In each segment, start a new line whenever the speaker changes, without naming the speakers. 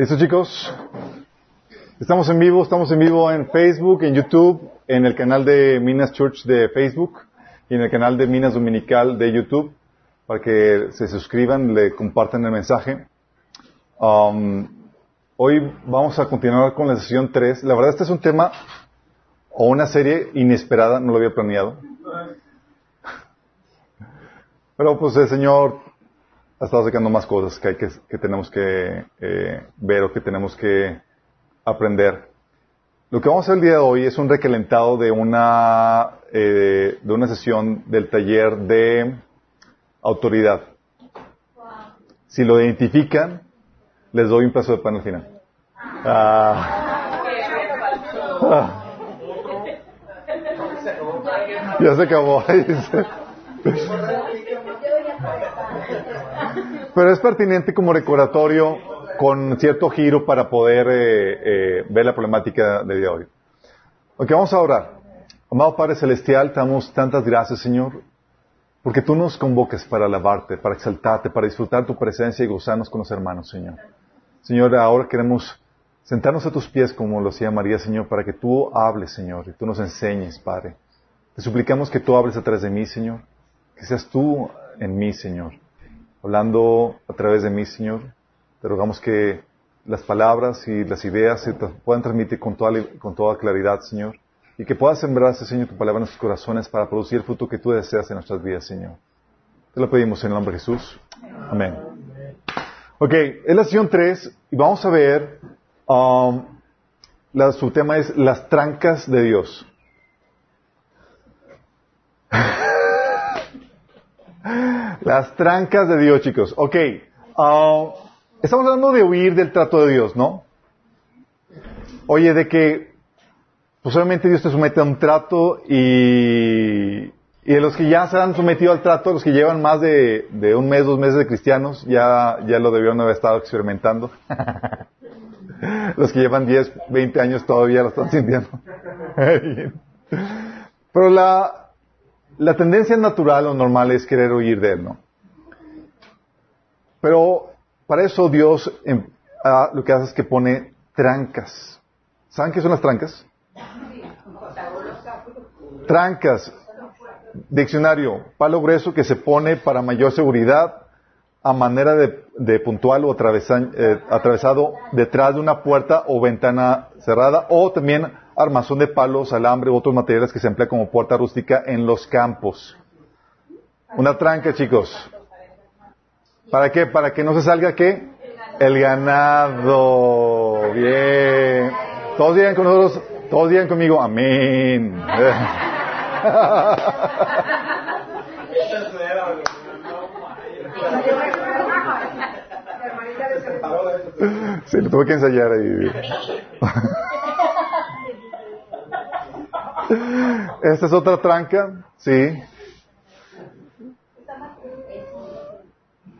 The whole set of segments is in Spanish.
¿Listo chicos? Estamos en vivo, estamos en vivo en Facebook, en YouTube, en el canal de Minas Church de Facebook y en el canal de Minas Dominical de YouTube para que se suscriban, le compartan el mensaje. Um, hoy vamos a continuar con la sesión 3. La verdad este es un tema o una serie inesperada, no lo había planeado. Pero pues el Señor ha estado sacando más cosas que, hay que, que tenemos que eh, ver o que tenemos que aprender. Lo que vamos a hacer el día de hoy es un recalentado de una, eh, de una sesión del taller de autoridad. Si lo identifican, les doy un pedazo de pan al final. Ah. Ya se acabó. Pero es pertinente como recordatorio con cierto giro para poder eh, eh, ver la problemática de hoy. Ok, vamos a orar. Amado Padre Celestial, te damos tantas gracias, Señor, porque tú nos convocas para alabarte, para exaltarte, para disfrutar tu presencia y gozarnos con los hermanos, Señor. Señor, ahora queremos sentarnos a tus pies, como lo hacía María, Señor, para que tú hables, Señor, y tú nos enseñes, Padre. Te suplicamos que tú hables a través de mí, Señor, que seas tú en mí, Señor hablando a través de mí, Señor. Te rogamos que las palabras y las ideas se puedan transmitir con toda, con toda claridad, Señor. Y que puedas sembrarse, Señor, tu palabra en nuestros corazones para producir el fruto que tú deseas en nuestras vidas, Señor. Te lo pedimos en el nombre de Jesús. Amén. Ok, es la sesión 3 y vamos a ver, um, su tema es las trancas de Dios. Las trancas de Dios, chicos. Ok. Uh, estamos hablando de huir del trato de Dios, ¿no? Oye, de que posiblemente Dios te somete a un trato y, y de los que ya se han sometido al trato, los que llevan más de, de un mes, dos meses de cristianos, ya, ya lo debieron haber estado experimentando. los que llevan 10, 20 años todavía lo están sintiendo. Pero la, la tendencia natural o normal es querer huir de Él, ¿no? Pero para eso Dios em, ah, lo que hace es que pone trancas. ¿Saben qué son las trancas? Trancas. Diccionario, palo grueso que se pone para mayor seguridad a manera de, puntual o eh, atravesado detrás de una puerta o ventana cerrada o también armazón de palos, alambre u otros materiales que se emplea como puerta rústica en los campos. Una tranca, chicos. ¿Para qué? Para que no se salga qué? El ganado. Bien. Todos digan con nosotros, todos digan conmigo, amén. Sí, lo tuve que ensayar ahí. Esta es otra tranca, sí.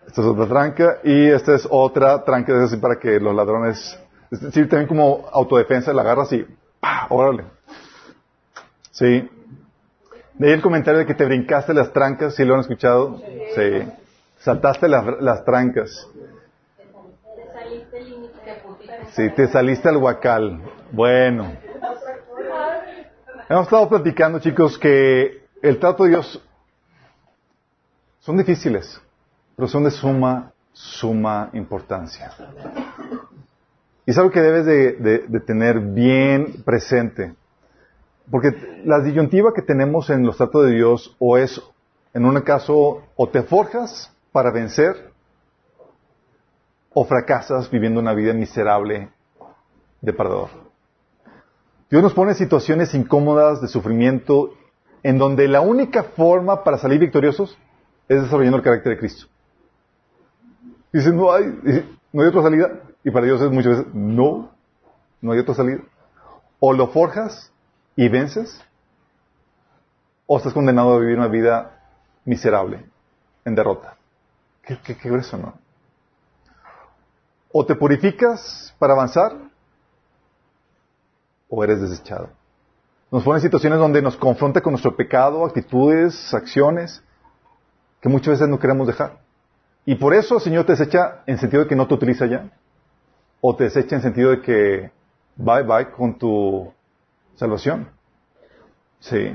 Esta es otra tranca y esta es otra tranca, es así para que los ladrones, es decir, también como autodefensa, la agarras y ¡pah! órale. Sí. De ahí el comentario de que te brincaste las trancas, ¿sí lo han escuchado? Sí. Saltaste las, las trancas. Sí, te saliste al huacal. Bueno. Hemos estado platicando, chicos, que el trato de Dios son difíciles, pero son de suma, suma importancia. Y es algo que debes de, tener bien presente. Porque la disyuntiva que tenemos en los tratos de Dios o es, en un caso, o te forjas para vencer o fracasas viviendo una vida miserable de perdedor. Dios nos pone en situaciones incómodas de sufrimiento en donde la única forma para salir victoriosos es desarrollando el carácter de Cristo. Dicen, no hay, no hay otra salida. Y para Dios es muchas veces, no, no hay otra salida. O lo forjas y vences, o estás condenado a vivir una vida miserable, en derrota. Qué, qué, qué grueso, ¿no? O te purificas para avanzar, o eres desechado. Nos pone en situaciones donde nos confronta con nuestro pecado, actitudes, acciones, que muchas veces no queremos dejar. Y por eso el Señor te desecha en sentido de que no te utiliza ya. o te desecha en sentido de que bye bye con tu salvación. Sí.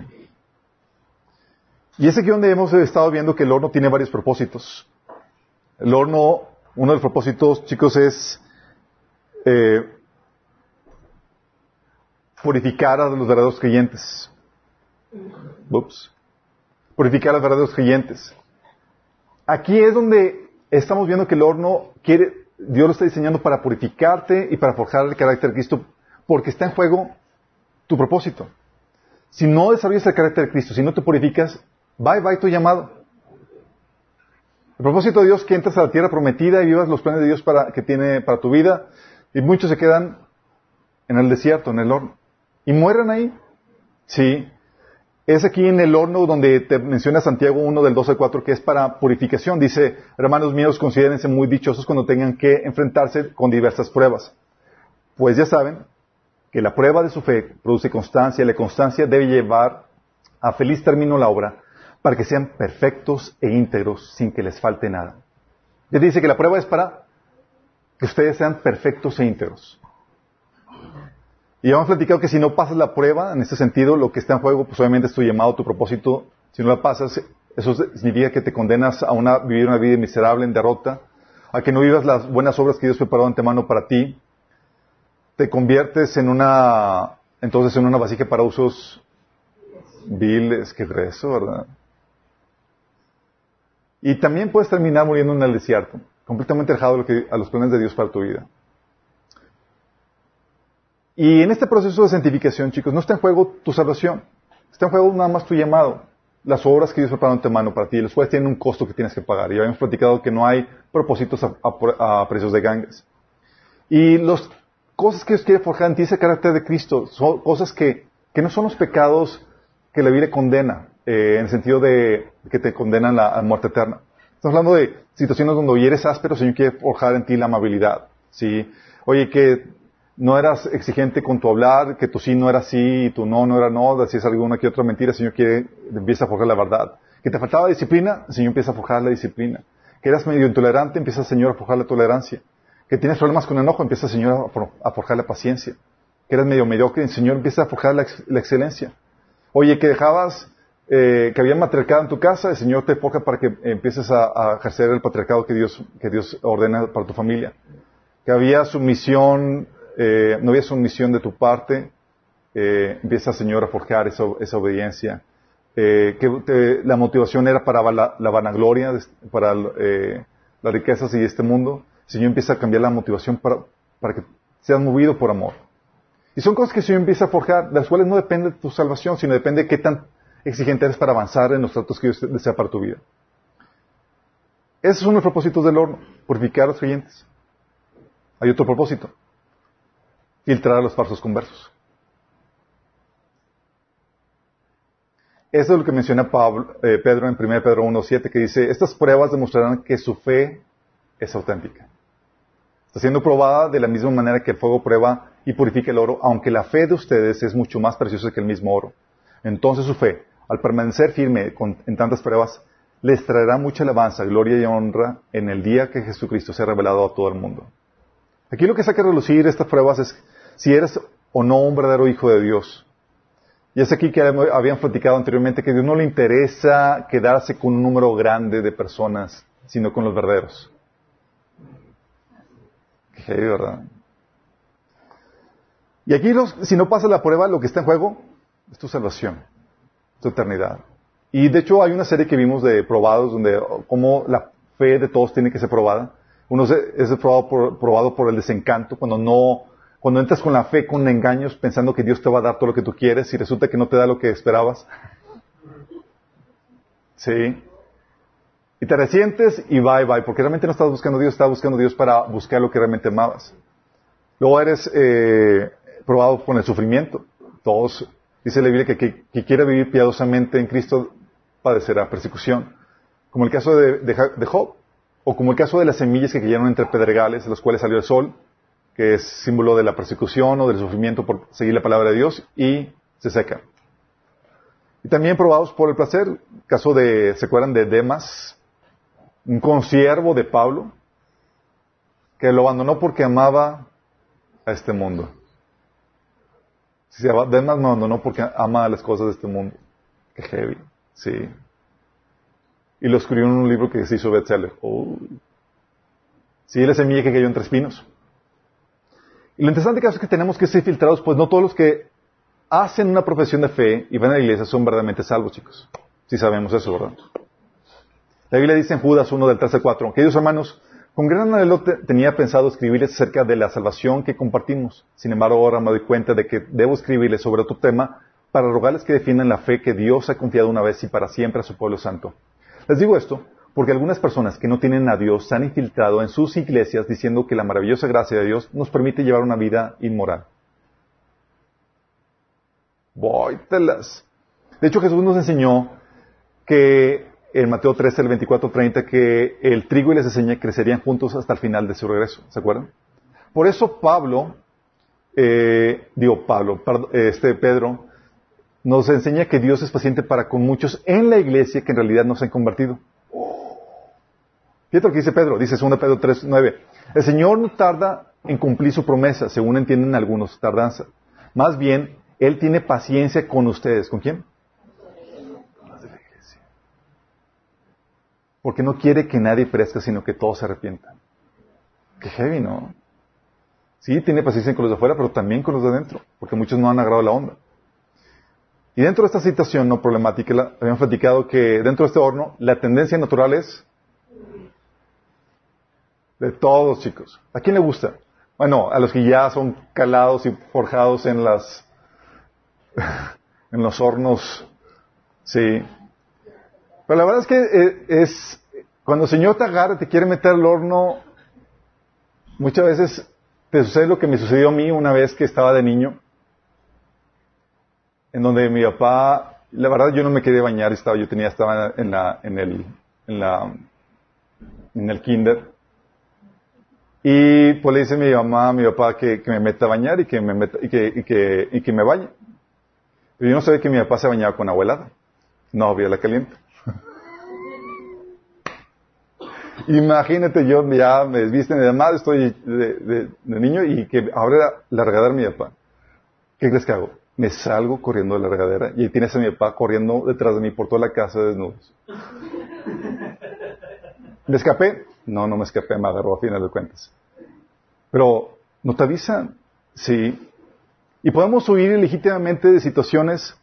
Y es aquí donde hemos estado viendo que el horno tiene varios propósitos. El horno, uno de los propósitos, chicos, es eh, purificar a los verdaderos creyentes. Ups. Purificar a los verdaderos creyentes. Aquí es donde estamos viendo que el horno quiere, Dios lo está diseñando para purificarte y para forjar el carácter de Cristo, porque está en juego tu propósito. Si no desarrollas el carácter de Cristo, si no te purificas, bye bye tu llamado. El propósito de Dios es que entres a la tierra prometida y vivas los planes de Dios para, que tiene para tu vida, y muchos se quedan en el desierto, en el horno, y mueren ahí. Sí, es aquí en el horno donde te menciona Santiago 1 del 12 al 4 que es para purificación. Dice, hermanos míos, considérense muy dichosos cuando tengan que enfrentarse con diversas pruebas. Pues ya saben que la prueba de su fe produce constancia y la constancia debe llevar a feliz término la obra para que sean perfectos e íntegros sin que les falte nada. Ya dice que la prueba es para que ustedes sean perfectos e íntegros. Y hemos platicado que si no pasas la prueba, en este sentido, lo que está en juego, pues obviamente es tu llamado, tu propósito. Si no la pasas, eso significa que te condenas a una, vivir una vida miserable, en derrota, a que no vivas las buenas obras que Dios preparó de antemano para ti. Te conviertes en una, entonces en una vasija para usos viles, que eso, ¿verdad? Y también puedes terminar muriendo en el desierto, completamente alejado a los planes de Dios para tu vida. Y en este proceso de santificación, chicos, no está en juego tu salvación. Está en juego nada más tu llamado. Las obras que Dios preparó ante mano para ti, los cuales tienen un costo que tienes que pagar. Y habíamos platicado que no hay propósitos a, precios de gangas. Y las cosas que Dios quiere forjar en ti, ese carácter de Cristo, son cosas que, que no son los pecados que la Biblia condena, eh, en el sentido de que te condenan a la muerte eterna. Estamos hablando de situaciones donde eres áspero, Señor quiere forjar en ti la amabilidad. ¿sí? Oye, que no eras exigente con tu hablar, que tu sí no era sí y tu no no era no, decías alguna que otra mentira, el Señor quiere, empieza a forjar la verdad. Que te faltaba disciplina, el Señor empieza a forjar la disciplina. Que eras medio intolerante, empieza el Señor a forjar la tolerancia. Que tienes problemas con enojo, empieza el Señor a forjar la paciencia. Que eres medio mediocre, el Señor empieza a forjar la, excelencia. Oye, que dejabas, eh, que había matriarcado en tu casa, el Señor te forja para que empieces a, a ejercer el patriarcado que Dios, que Dios ordena para tu familia. Que había sumisión eh, no había sumisión de tu parte, eh, empieza Señor a forjar esa, obediencia. Eh, que la motivación era para la, vanagloria, para eh, las riquezas y este mundo. Señor empieza a cambiar la motivación para, para que seas movido por amor. Y son cosas que el Señor empieza a forjar, de las cuales no depende de tu salvación, sino depende de qué tan exigente eres para avanzar en los tratos que Dios desea para tu vida. Esos son los propósitos del horno, purificar a los creyentes. Hay otro propósito, filtrar a los falsos conversos. Eso es lo que menciona eh, Pedro en 1 Pedro 1.7, que dice, estas pruebas demostrarán que su fe es auténtica. Está siendo probada de la misma manera que el fuego prueba y purifica el oro, aunque la fe de ustedes es mucho más preciosa que el mismo oro. Entonces su fe, al permanecer firme en tantas pruebas, les traerá mucha alabanza, gloria y honra en el día que Jesucristo se ha revelado a todo el mundo. Aquí lo que saca a relucir estas pruebas es si eres o no un verdadero hijo de Dios. Y es aquí que habían platicado anteriormente que a Dios no le interesa quedarse con un número grande de personas, sino con los verdaderos. Qué ¿verdad? Y aquí, si no pasa la prueba, lo que está en juego es tu salvación, tu eternidad. Y de hecho hay una serie que vimos de probados donde como la fe de todos tiene que ser probada. Uno es probado por, probado por el desencanto, cuando no cuando entras con la fe, con engaños, pensando que Dios te va a dar todo lo que tú quieres y resulta que no te da lo que esperabas. Sí. Y te resientes y bye bye, porque realmente no estás buscando a Dios, estás buscando a Dios para buscar lo que realmente amabas. Luego eres eh, probado con el sufrimiento. Todos, dice la Biblia que, que, quiere vivir piadosamente en Cristo padecerá persecución. Como el caso de, de Job, o como el caso de las semillas que cayeron entre pedregales, de los cuales salió el sol, que es símbolo de la persecución o del sufrimiento por seguir la palabra de Dios, y se seca. Y también probados por el placer, caso de, ¿se acuerdan de Demas? Un consiervo de Pablo, que lo abandonó porque amaba a este mundo. Más no, no porque ama las cosas de este mundo. Qué heavy. Sí. Y lo escribió en un libro que se hizo bestseller. Oh. Sí, la semilla que cayó entre espinos. Y lo interesante es que tenemos que ser filtrados, pues no todos los que hacen una profesión de fe y van a la iglesia son verdaderamente salvos, chicos. Si sabemos eso, ¿verdad? La Biblia dice en Judas 1 del 13 4, queridos hermanos, con gran anhelo tenía pensado escribirles acerca de la salvación que compartimos. Sin embargo, ahora me doy cuenta de que debo escribirles sobre otro tema para rogarles que defiendan la fe que Dios ha confiado una vez y para siempre a su pueblo santo. Les digo esto porque algunas personas que no tienen a Dios se han infiltrado en sus iglesias diciendo que la maravillosa gracia de Dios nos permite llevar una vida inmoral. Vóytelas. De hecho, Jesús nos enseñó que en Mateo 13, el 24, 30, que el trigo y la cizaña crecerían juntos hasta el final de su regreso. ¿Se acuerdan? Por eso Pablo, eh, digo Pablo, este Pedro, nos enseña que Dios es paciente para con muchos en la iglesia que en realidad no se han convertido. Fíjate lo que dice Pedro, dice 2 Pedro 3, 9. El Señor no tarda en cumplir su promesa, según entienden algunos, tardanza. Más bien, Él tiene paciencia con ustedes. ¿Con quién? Porque no quiere que nadie perezca, sino que todos se arrepientan. Qué heavy, ¿no? Sí, tiene paciencia con los de afuera, pero también con los de adentro, porque muchos no han agarrado la onda. Y dentro de esta situación no problemática, habíamos platicado que dentro de este horno, la tendencia natural es de todos, chicos. ¿A quién le gusta? Bueno, a los que ya son calados y forjados en las, en los hornos, sí, pero la verdad es que eh, es, cuando el Señor te agarra, te quiere meter al horno, muchas veces te sucede lo que me sucedió a mí una vez que estaba de niño, en donde mi papá, la verdad yo no me quería bañar, estaba, yo tenía, estaba en la, en el, en la, en el kinder, y pues le dice mi mamá a mi papá que, me meta a bañar y que me meta, y que, y que, y que me bañe. Pero yo no sabía que mi papá se bañaba con abuelada. No, había la caliente. Imagínate, yo ya me desvisten y demás, estoy de, niño y que ahora la regadera mi papá. ¿Qué crees que hago? Me salgo corriendo de la regadera y tienes a mi papá corriendo detrás de mí por toda la casa desnudos. ¿Me escapé? No, no me escapé, me agarró a final de cuentas. Pero, ¿no te avisan? Sí. Y podemos huir ilegítimamente de situaciones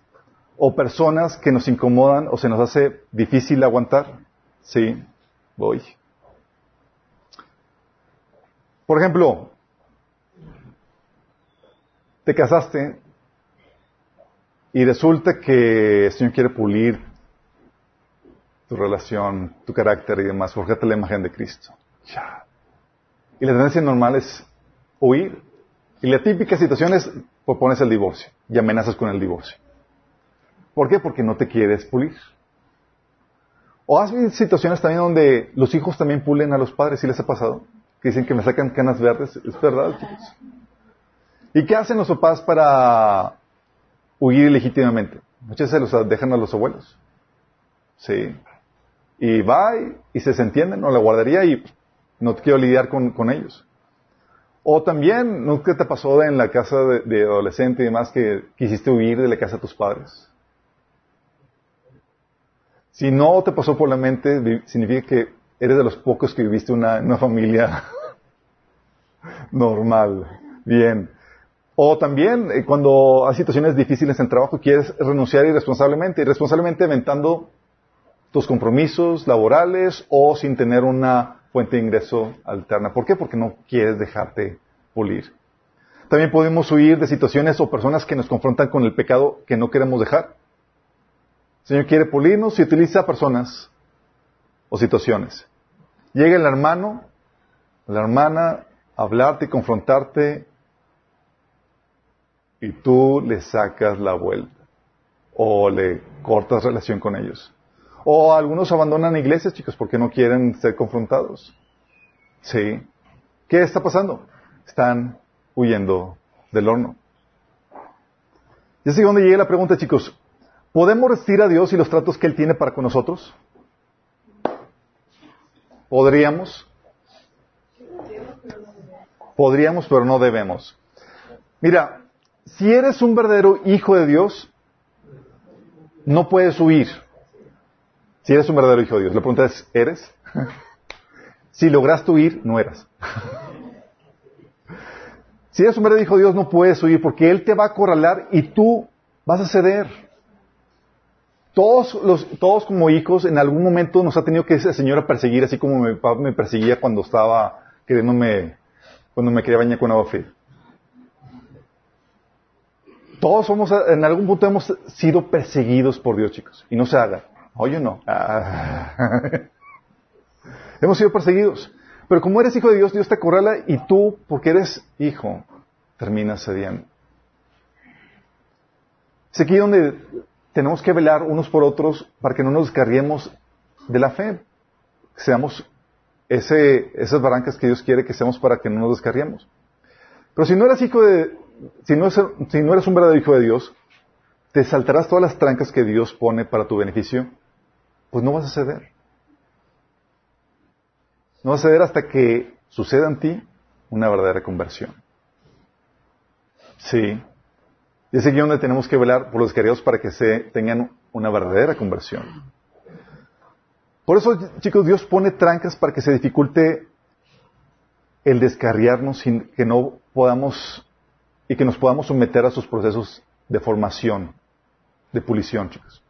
o personas que nos incomodan o se nos hace difícil aguantar. Sí, voy. Por ejemplo, te casaste y resulta que el Señor quiere pulir tu relación, tu carácter y demás, forjarte la imagen de Cristo. Ya. Y la tendencia normal es huir. Y la típica situación es propones el divorcio y amenazas con el divorcio. ¿Por qué? Porque no te quieres pulir. O has situaciones también donde los hijos también pulen a los padres, ¿sí les ha pasado? que dicen que me sacan canas verdes. Es verdad, chicos. ¿Y qué hacen los papás para huir ilegítimamente? Muchas veces los dejan a los abuelos. Sí. Y va y, se entienden, o la guardería y no quiero lidiar con, ellos. O también, ¿nunca te pasó en la casa de, adolescente y demás que quisiste huir de la casa de tus padres? Si no te pasó por la mente, significa que eres de los pocos que viviste una, una familia normal. Bien. O también eh, cuando hay situaciones difíciles en trabajo, quieres renunciar irresponsablemente, irresponsablemente inventando tus compromisos laborales o sin tener una fuente de ingreso alterna. ¿Por qué? Porque no quieres dejarte pulir. También podemos huir de situaciones o personas que nos confrontan con el pecado que no queremos dejar. El Señor quiere pulirnos y utiliza personas o situaciones. Llega el hermano, la hermana, hablarte y confrontarte y tú le sacas la vuelta o le cortas relación con ellos. O algunos abandonan iglesias, chicos, porque no quieren ser confrontados. Sí. ¿Qué está pasando? Están huyendo del horno. Y así donde llega la pregunta, chicos. ¿Podemos resistir a Dios y los tratos que Él tiene para con nosotros? ¿Podríamos? Podríamos, pero no debemos. Mira, si eres un verdadero hijo de Dios, no puedes huir. Si eres un verdadero hijo de Dios. La pregunta es, ¿eres? si lograste huir, no eras. si eres un verdadero hijo de Dios, no puedes huir porque Él te va a acorralar y tú vas a ceder. Todos, los, todos como hijos, en algún momento nos ha tenido que esa señora perseguir, así como mi papá me perseguía cuando estaba queriéndome, cuando me quería bañar con agua fría. Todos somos, en algún punto hemos sido perseguidos por Dios, chicos. Y no se haga. Oye, no. Ah. hemos sido perseguidos. Pero como eres hijo de Dios, Dios te acorrala y tú, porque eres hijo, terminas cediendo. Es aquí donde tenemos que velar unos por otros para que no nos descarriemos de la fe. Seamos esas barrancas que Dios quiere que seamos para que no nos descarriemos. Pero si no eres hijo de, si no, si no eres un verdadero hijo de Dios, te saltarás todas las trancas que Dios pone para tu beneficio, pues no vas a ceder. No vas a ceder hasta que suceda en ti una verdadera conversión. Sí. Y es aquí donde tenemos que velar por los descarriados para que se tengan una verdadera conversión. Por eso, chicos, Dios pone trancas para que se dificulte el descarriarnos que no podamos y que nos podamos someter a sus procesos de formación, de pulición, chicos.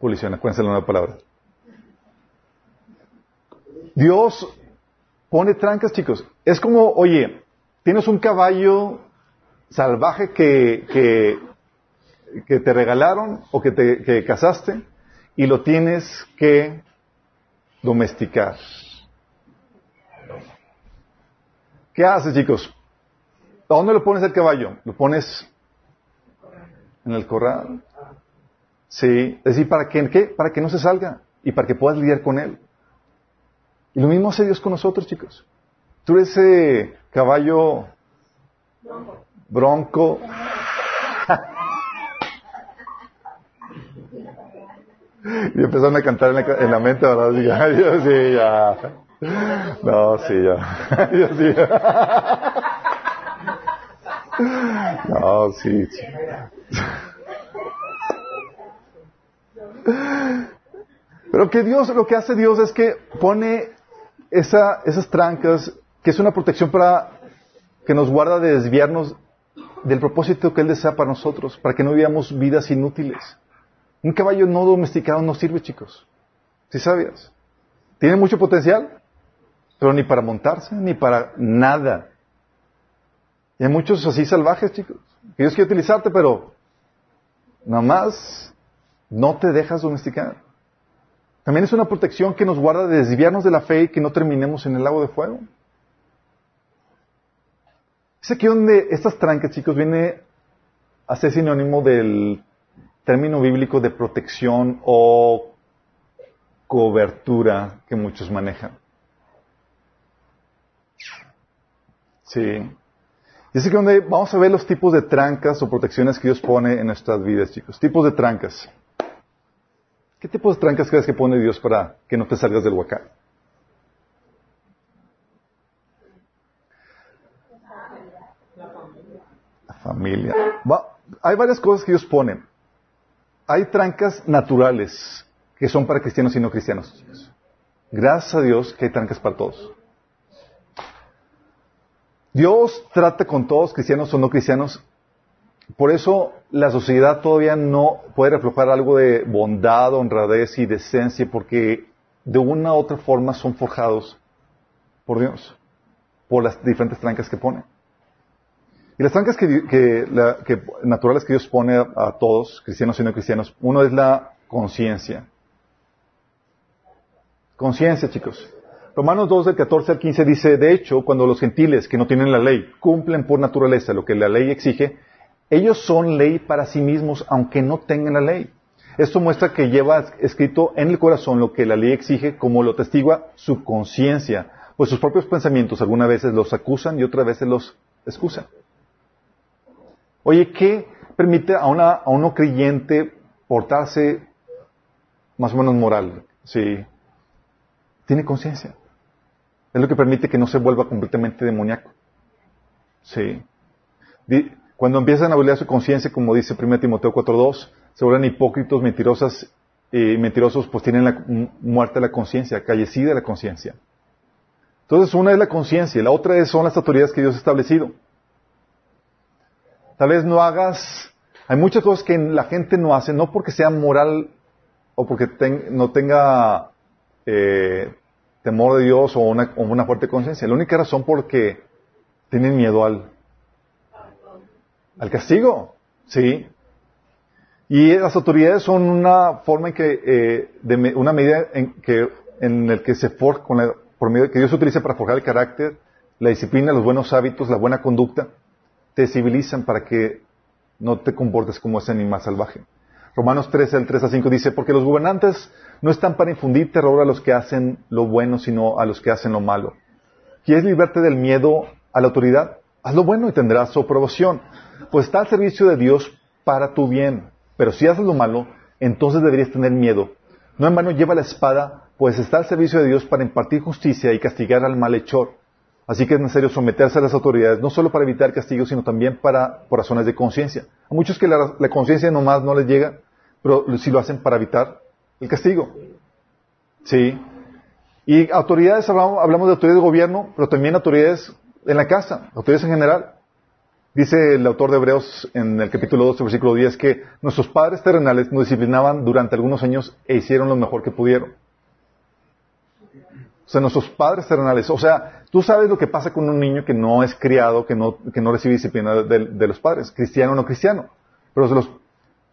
Pulición, acuérdense la nueva palabra. Dios pone trancas, chicos. Es como, oye, tienes un caballo salvaje que, que, que te regalaron o que te que casaste y lo tienes que domesticar. ¿Qué haces, chicos? ¿A dónde lo pones el caballo? Lo pones en el corral. Sí, es decir, ¿para que, ¿qué? Para que no se salga y para que puedas lidiar con él. Y lo mismo hace Dios con nosotros, chicos. Tú eres ese caballo bronco. y empezaron a cantar en la, mente, ¿verdad? Dios, sí, ya. No, sí, ya. Dios, sí. No, sí, sí. Pero que Dios, lo que hace Dios es que pone esa, esas trancas, que es una protección para que nos guarda de desviarnos del propósito que Él desea para nosotros, para que no vivamos vidas inútiles. Un caballo no domesticado no sirve, chicos. ¿Sí sabías? Tiene mucho potencial, pero ni para montarse, ni para nada. Y hay muchos así salvajes, chicos, que Dios quiere utilizarte, pero nada más no te dejas domesticar. También es una protección que nos guarda de desviarnos de la fe y que no terminemos en el lago de fuego. Es aquí donde estas trancas, chicos, viene a ser sinónimo del término bíblico de protección o cobertura que muchos manejan. Sí. Y es donde vamos a ver los tipos de trancas o protecciones que Dios pone en nuestras vidas, chicos. Tipos de trancas. ¿Qué tipos de trancas crees que pone Dios para que no te salgas del huacán? familia. hay varias cosas que Dios pone. Hay trancas naturales que son para cristianos y no cristianos. Gracias a Dios que hay trancas para todos. Dios trata con todos, cristianos o no cristianos. Por eso la sociedad todavía no puede reflejar algo de bondad, honradez y decencia, porque de una u otra forma son forjados por Dios, por las diferentes trancas que pone. Y las trancas que, naturales que Dios pone a, todos, cristianos y no cristianos, uno es la conciencia. Conciencia, chicos. Romanos 2, del 14 al 15 dice, de hecho, cuando los gentiles que no tienen la ley cumplen por naturaleza lo que la ley exige, ellos son ley para sí mismos, aunque no tengan la ley. Esto muestra que lleva escrito en el corazón lo que la ley exige, como lo testigua su conciencia, pues sus propios pensamientos algunas veces los acusan y otras veces los excusan. Oye, ¿qué permite a, una, a uno creyente portarse más o menos moral? Sí. Tiene conciencia. Es lo que permite que no se vuelva completamente demoníaco. Sí. Cuando empiezan a burlar su conciencia, como dice 1 Timoteo 4.2, se vuelven hipócritos, mentirosas y mentirosos, pues tienen la muerte la conciencia, callecida la conciencia. Entonces, una es la conciencia la otra son las autoridades que Dios ha establecido. Tal vez no hagas, hay muchas cosas que la gente no hace, no porque sea moral o porque no tenga eh, temor de Dios o una, o una fuerte conciencia. La única razón porque tienen miedo al, al castigo, ¿sí? Y las autoridades son una forma en que, eh, una medida en que, en el que se forja, con la, por medio que Dios utiliza para forjar el carácter, la disciplina, los buenos hábitos, la buena conducta, te civilizan para que no te comportes como ese animal salvaje. Romanos 13, el 3 a 5 dice, porque los gobernantes no están para infundir terror a los que hacen lo bueno, sino a los que hacen lo malo. ¿Quieres librarte del miedo a la autoridad? Haz lo bueno y tendrás su aprobación, pues está al servicio de Dios para tu bien. Pero si haces lo malo, entonces deberías tener miedo. No en vano lleva la espada, pues está al servicio de Dios para impartir justicia y castigar al malhechor. Así que es necesario someterse a las autoridades, no solo para evitar castigo, sino también para, por razones de conciencia. A muchos que la, la conciencia nomás no les llega, pero sí lo hacen para evitar el castigo. Sí. Y autoridades, hablamos, de autoridades de gobierno, pero también autoridades en la casa, autoridades en general. Dice el autor de Hebreos en el capítulo 12, versículo 10, que nuestros padres terrenales nos disciplinaban durante algunos años e hicieron lo mejor que pudieron. O sea, nuestros padres terrenales. O sea, tú sabes lo que pasa con un niño que no es criado, que no, que no recibe disciplina de, los padres, cristiano o no cristiano. Pero los,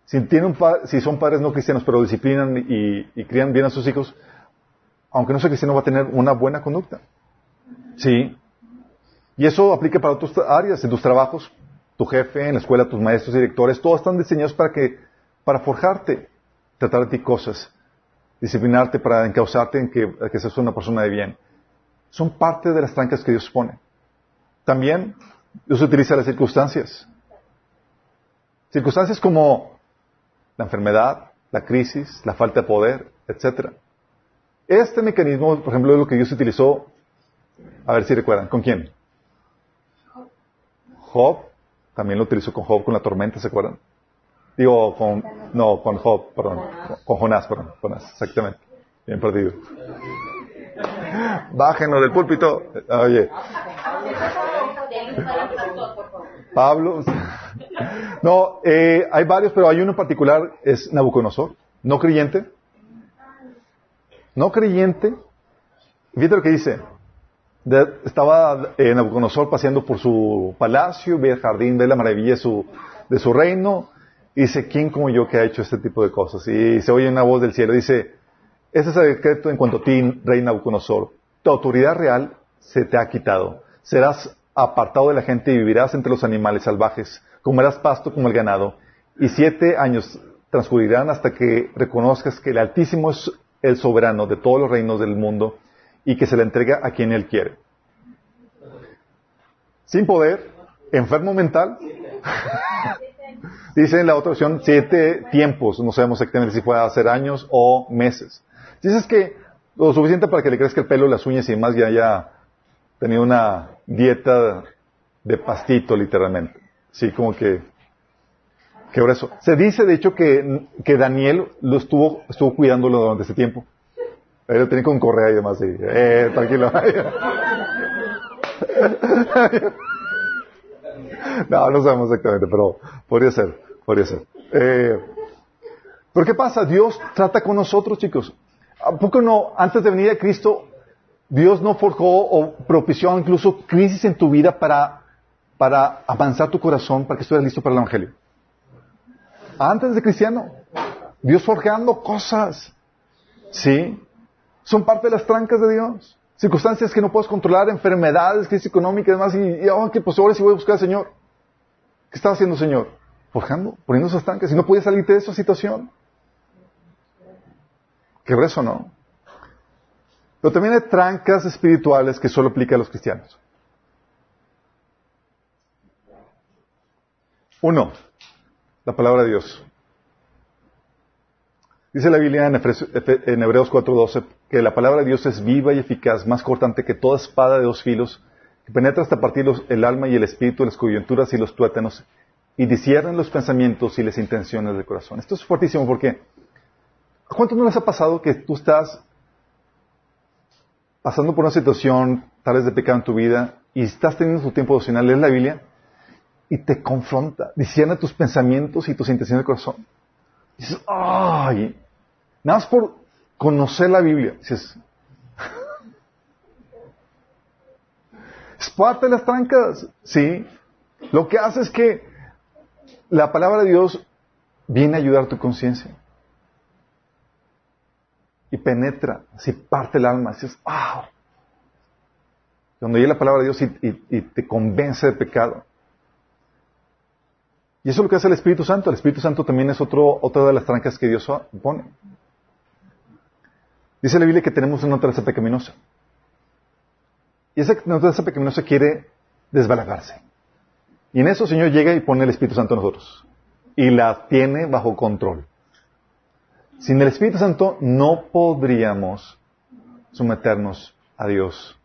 si, tienen si son padres no cristianos, pero disciplinan y, y crían bien a sus hijos, aunque no sea cristiano, va a tener una buena conducta. Sí. Y eso aplica para otras áreas, en tus trabajos, tu jefe, en la escuela, tus maestros, directores, todos están diseñados para que, para forjarte, tratar de ti cosas, disciplinarte para encauzarte en que, que seas una persona de bien. Son parte de las trancas que Dios pone. También Dios utiliza las circunstancias. Circunstancias como la enfermedad, la crisis, la falta de poder, etc. Este mecanismo, por ejemplo, es lo que Dios utilizó, a ver si recuerdan, ¿con quién? Job, también lo utilizó con Job, con la tormenta, ¿se acuerdan? Digo, con, no, con Job, perdón, con Jonás, perdón, Jonás, exactamente. Bien perdido. Bájenlo del púlpito. Oye. Pablo. No, eh, hay varios, pero hay uno en particular, es Nabucodonosor, no creyente. No creyente. Fíjate lo que dice estaba eh, Nabucodonosor paseando por su palacio, ve el jardín, ve la maravilla de su, de su reino, y dice, ¿quién como yo que ha hecho este tipo de cosas? Y se oye una voz del cielo, dice, ese es el decreto en cuanto a ti, rey Nabucodonosor, tu autoridad real se te ha quitado, serás apartado de la gente y vivirás entre los animales salvajes, comerás pasto como el ganado, y siete años transcurrirán hasta que reconozcas que el Altísimo es el soberano de todos los reinos del mundo, y que se le entrega a quien él quiere. Sin poder, enfermo mental. Dice en la otra opción siete tiempos, no sabemos exactamente si fue hacer años o meses. Dices que lo suficiente para que le crezca el pelo, las uñas y demás ya haya tenido una dieta de pastito literalmente. Sí, como que, por eso. Se dice de hecho que, que Daniel lo estuvo, estuvo cuidándolo durante ese tiempo. Ahí lo tenía con correa y demás. eh, tranquilo. no, no sabemos exactamente, pero podría ser, podría ser. Eh, pero ¿qué pasa? Dios trata con nosotros, chicos. ¿A poco no, antes de venir a Cristo, Dios no forjó o propició incluso crisis en tu vida para, para avanzar tu corazón, para que estuvieras listo para el Evangelio? Antes de cristiano, Dios forjando cosas. ¿Sí? Son parte de las trancas de Dios. Circunstancias que no puedes controlar, enfermedades, crisis económica y demás. Y, y oh, que pues ahora sí voy a buscar al Señor. ¿Qué estaba haciendo el Señor? Forjando, poniendo esas trancas. Y no podía salir de esa situación. Qué eso no. Pero también hay trancas espirituales que solo aplica a los cristianos. Uno, la palabra de Dios. Dice la Biblia en Hebreos 4:12 que la palabra de Dios es viva y eficaz, más cortante que toda espada de dos filos, que penetra hasta partir el alma y el espíritu, las coyunturas y los tuétanos, y disciernen los pensamientos y las intenciones del corazón. Esto es fuertísimo porque ¿a cuánto no les ha pasado que tú estás pasando por una situación tal vez de pecado en tu vida y estás teniendo tu tiempo devocional, lees la Biblia y te confronta, discierne tus pensamientos y tus intenciones del corazón? Y dices, ¡ay! Nada más por conocer la Biblia. Dices, es parte de las trancas, ¿sí? Lo que hace es que la palabra de Dios viene a ayudar tu conciencia. Y penetra, así parte el alma, dices, ¡ah! Cuando llega la palabra de Dios y, y- te convence de pecado. Y eso es lo que hace el Espíritu Santo. El Espíritu Santo también es otro, otra de las trancas que Dios pone. Dice la Biblia que tenemos una naturaleza pecaminosa. Y esa naturaleza pecaminosa quiere desbalagarse. Y en eso el Señor llega y pone el Espíritu Santo en nosotros. Y la tiene bajo control. Sin el Espíritu Santo no podríamos someternos a Dios.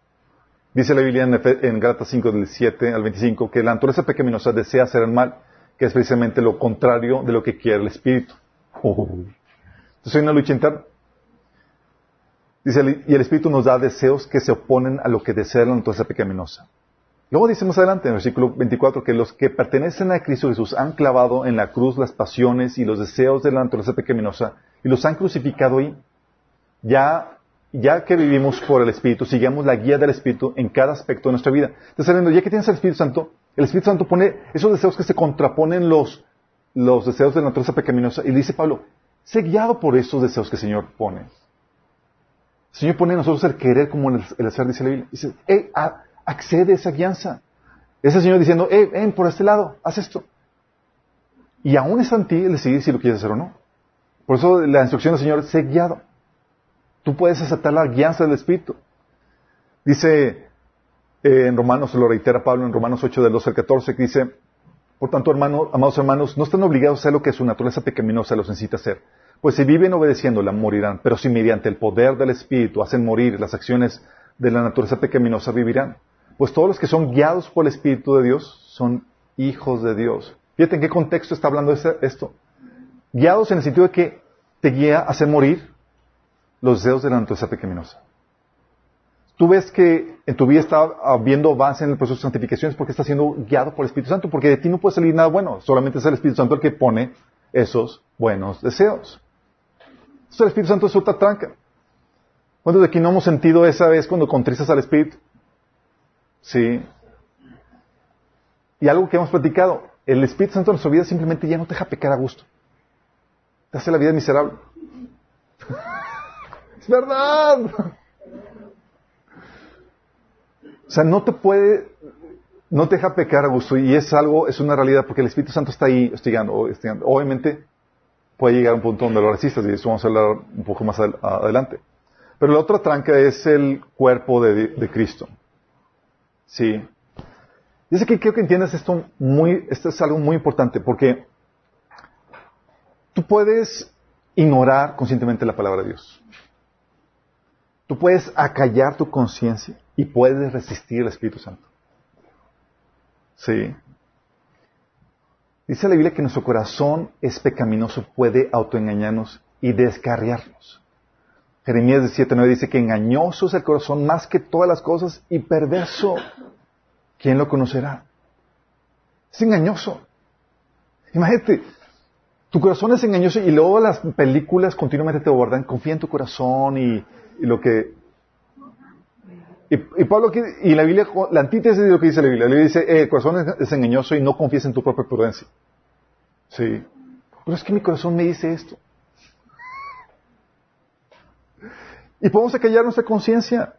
Dice la Biblia en, en Gálatas 5, del 7 al 25, que la naturaleza pecaminosa desea hacer el mal, que es precisamente lo contrario de lo que quiere el Espíritu. Entonces hay una lucha interna. Dice, y el Espíritu nos da deseos que se oponen a lo que desea la naturaleza pecaminosa. Luego dice más adelante, en el versículo 24, que los que pertenecen a Cristo Jesús han clavado en la cruz las pasiones y los deseos de la naturaleza pecaminosa y los han crucificado ahí. Ya, ya que vivimos por el Espíritu, sigamos la guía del Espíritu en cada aspecto de nuestra vida. Entonces, sabiendo, ya que tienes el Espíritu Santo, el Espíritu Santo pone esos deseos que se contraponen los, los deseos de la naturaleza pecaminosa y dice Pablo, sé guiado por esos deseos que el Señor pone. El Señor pone en nosotros el querer como el, hacer, dice la Biblia. Dice, hey, accede a esa guianza. Es el Señor diciendo, hey, ven por este lado, haz esto. Y aún es en ti el decidir si lo quieres hacer o no. Por eso la instrucción del Señor, sé guiado. Tú puedes aceptar la guianza del Espíritu. Dice eh, en Romanos, lo reitera Pablo en Romanos 8, del 12 al 14, que dice, por tanto, hermano, amados hermanos, no están obligados a hacer lo que su naturaleza pecaminosa los incita a hacer. Pues si viven obedeciéndola, morirán. Pero si mediante el poder del Espíritu hacen morir las acciones de la naturaleza pecaminosa, vivirán. Pues todos los que son guiados por el Espíritu de Dios son hijos de Dios. Fíjate en qué contexto está hablando esto. Guiados en el sentido de que te guía a hacer morir los deseos de la naturaleza pecaminosa. Tú ves que en tu vida está habiendo avance en el proceso de santificación es porque estás siendo guiado por el Espíritu Santo, porque de ti no puede salir nada bueno, solamente es el Espíritu Santo el que pone esos buenos deseos. Entonces el Espíritu Santo es otra tranca. ¿Cuántos de aquí no hemos sentido esa vez cuando contristas al Espíritu? Sí. Y algo que hemos platicado, el Espíritu Santo en nuestra vida simplemente ya no te deja pecar a gusto. Te hace la vida miserable. es verdad. O sea, no te puede, no te deja pecar a gusto y es algo, es una realidad porque el Espíritu Santo está ahí hostigando, hostigando. Obviamente puede llegar a un punto donde lo resistas y eso vamos a hablar un poco más adel- adelante. Pero la otra tranca es el cuerpo de, Cristo. Sí. Dice que quiero que entiendas esto muy, esto es algo muy importante porque tú puedes ignorar conscientemente la palabra de Dios. Tú puedes acallar tu conciencia y puedes resistir al Espíritu Santo. Sí. Dice la Biblia que nuestro corazón es pecaminoso, puede autoengañarnos y descarriarnos. Jeremías 17.9 dice que engañoso es el corazón más que todas las cosas y perverso. ¿Quién lo conocerá? Es engañoso. Imagínate, tu corazón es engañoso y luego las películas continuamente te abordan, confía en tu corazón y, lo que... Y, Pablo y la Biblia, la antítesis de lo que dice la Biblia, la Biblia dice, eh, el corazón es, es engañoso y no confíes en tu propia prudencia. Sí. Pero es que mi corazón me dice esto. Y podemos acallar nuestra conciencia.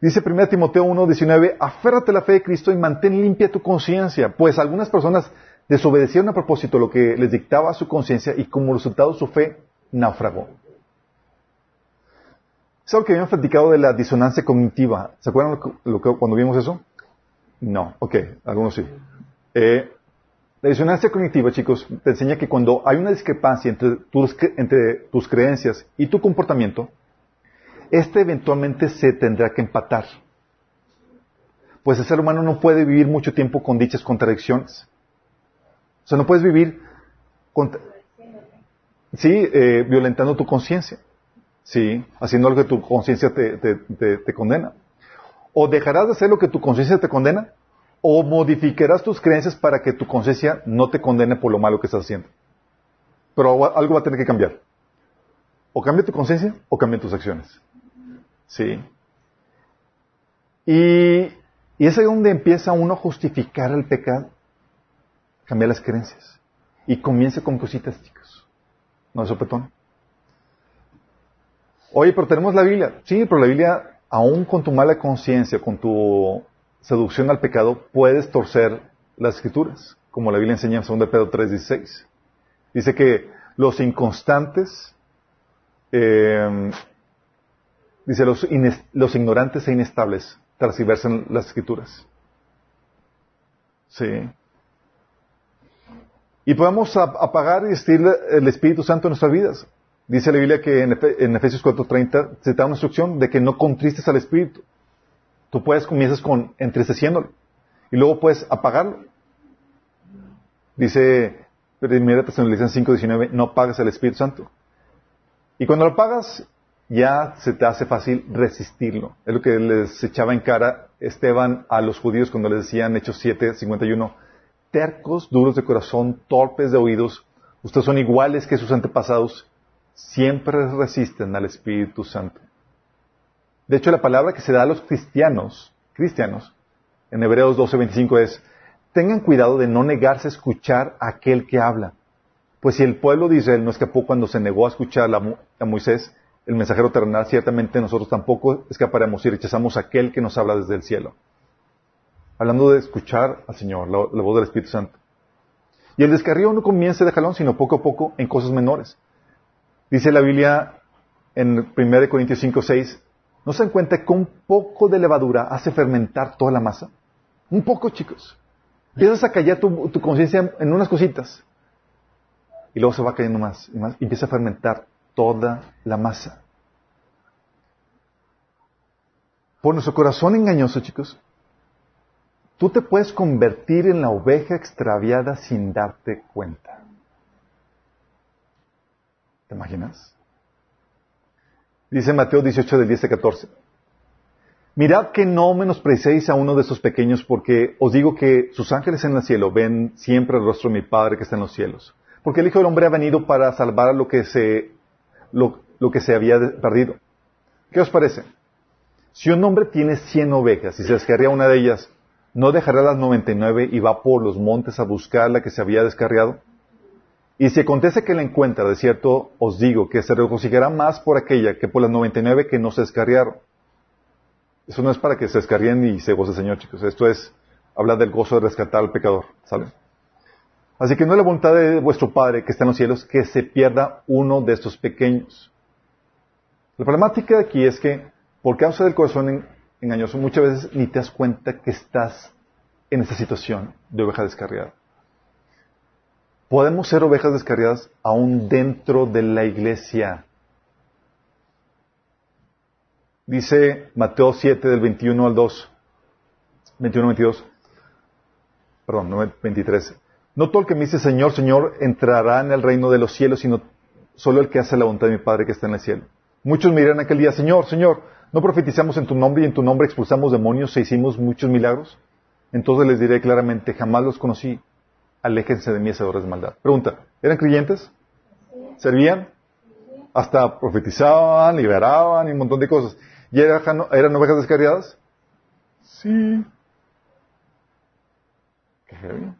Dice 1 Timoteo 1, 19, aférrate a la fe de Cristo y mantén limpia tu conciencia, pues algunas personas desobedecieron a propósito lo que les dictaba su conciencia y como resultado su fe naufragó. ¿Es algo que habíamos platicado de la disonancia cognitiva? ¿Se acuerdan lo que- lo que- cuando vimos eso? No, ok, algunos sí. Eh, la disonancia cognitiva, chicos, te enseña que cuando hay una discrepancia entre tus, entre tus creencias y tu comportamiento, este eventualmente se tendrá que empatar. pues el ser humano no puede vivir mucho tiempo con dichas contradicciones. O sea, no puedes vivir sí, eh, violentando tu conciencia, sí, haciendo algo que tu conciencia te, condena. O dejarás de hacer lo que tu conciencia te condena, o modificarás tus creencias para que tu conciencia no te condene por lo malo que estás haciendo. Pero algo va a tener que cambiar. O cambia tu conciencia o cambia tus acciones. Sí. Y, y es ahí donde empieza uno a justificar el pecado. Cambiar las creencias. Y comienza con cositas, chicos. No es sopetón. Oye, pero tenemos la Biblia. Sí, pero la Biblia, aún con tu mala conciencia, con tu seducción al pecado, puedes torcer las escrituras, como la Biblia enseña en 2 Pedro 3.16. Dice que los inconstantes, eh, dice los, los ignorantes e inestables transversan las escrituras. Sí. Y podemos apagar y vestir el Espíritu Santo en nuestras vidas. Dice la Biblia que en, Efesios 4.30 se da una instrucción de que no contristes al Espíritu. Tú puedes, comienzas con entristeciéndolo. Y luego puedes apagarlo. Dice 1 Tesalonicenses 5.19, no apagues al Espíritu Santo. Y cuando lo apagas, ya se te hace fácil resistirlo. Es lo que les echaba en cara Esteban a los judíos cuando les decían Hechos 7.51, tercos, duros de corazón, torpes de oídos, ustedes son iguales que sus antepasados, siempre resisten al Espíritu Santo. De hecho, la palabra que se da a los cristianos, cristianos, en Hebreos 12:25 es, tengan cuidado de no negarse a escuchar a aquel que habla. Pues si el pueblo de Israel no escapó cuando se negó a escuchar a Moisés, el mensajero terrenal, ciertamente nosotros tampoco escaparemos si rechazamos a aquel que nos habla desde el cielo hablando de escuchar al Señor, la, voz del Espíritu Santo. Y el descarrío no comienza de jalón, sino poco a poco en cosas menores. Dice la Biblia en 1 Corintios 5, 6, ¿no se dan cuenta que un poco de levadura hace fermentar toda la masa? Un poco, chicos. Empiezas a callar tu, conciencia en unas cositas. Y luego se va cayendo más y más. Y empieza a fermentar toda la masa. Por nuestro corazón engañoso, chicos, Tú te puedes convertir en la oveja extraviada sin darte cuenta. ¿Te imaginas? Dice Mateo 18 del 10 a 14. Mirad que no menospreciéis a uno de esos pequeños, porque os digo que sus ángeles en el cielo ven siempre el rostro de mi Padre que está en los cielos. Porque el Hijo del Hombre ha venido para salvar lo que se, lo, que se había perdido. ¿Qué os parece? Si un hombre tiene cien ovejas y se descarría una de ellas, ¿no dejará las noventa y nueve y va por los montes a buscar la que se había descarriado? Y si acontece que la encuentra, de cierto os digo que se regocijará más por aquella que por las noventa y nueve que no se descarriaron. Eso no es para que se descarríen y se goce Señor, chicos. Esto es hablar del gozo de rescatar al pecador, ¿saben? Así que no es la voluntad de vuestro Padre que está en los cielos que se pierda uno de estos pequeños. La problemática de aquí es que, por causa del corazón engañoso, muchas veces ni te das cuenta que estás en esta situación de oveja descarriada. Podemos ser ovejas descarriadas aún dentro de la iglesia. Dice Mateo 7 del 21 al 2, 21 22, perdón, 23. No todo el que me dice Señor, Señor entrará en el reino de los cielos, sino solo el que hace la voluntad de mi Padre que está en el cielo. Muchos me dirán aquel día, Señor, Señor, ¿No profetizamos en tu nombre y en tu nombre expulsamos demonios e hicimos muchos milagros? Entonces les diré claramente, jamás los conocí. Aléjense de mí, hacedores de maldad. Pregunta, ¿eran creyentes? ¿Servían? Hasta profetizaban, liberaban y un montón de cosas. ¿Y eran, ovejas descarriadas? Sí. Qué heavy.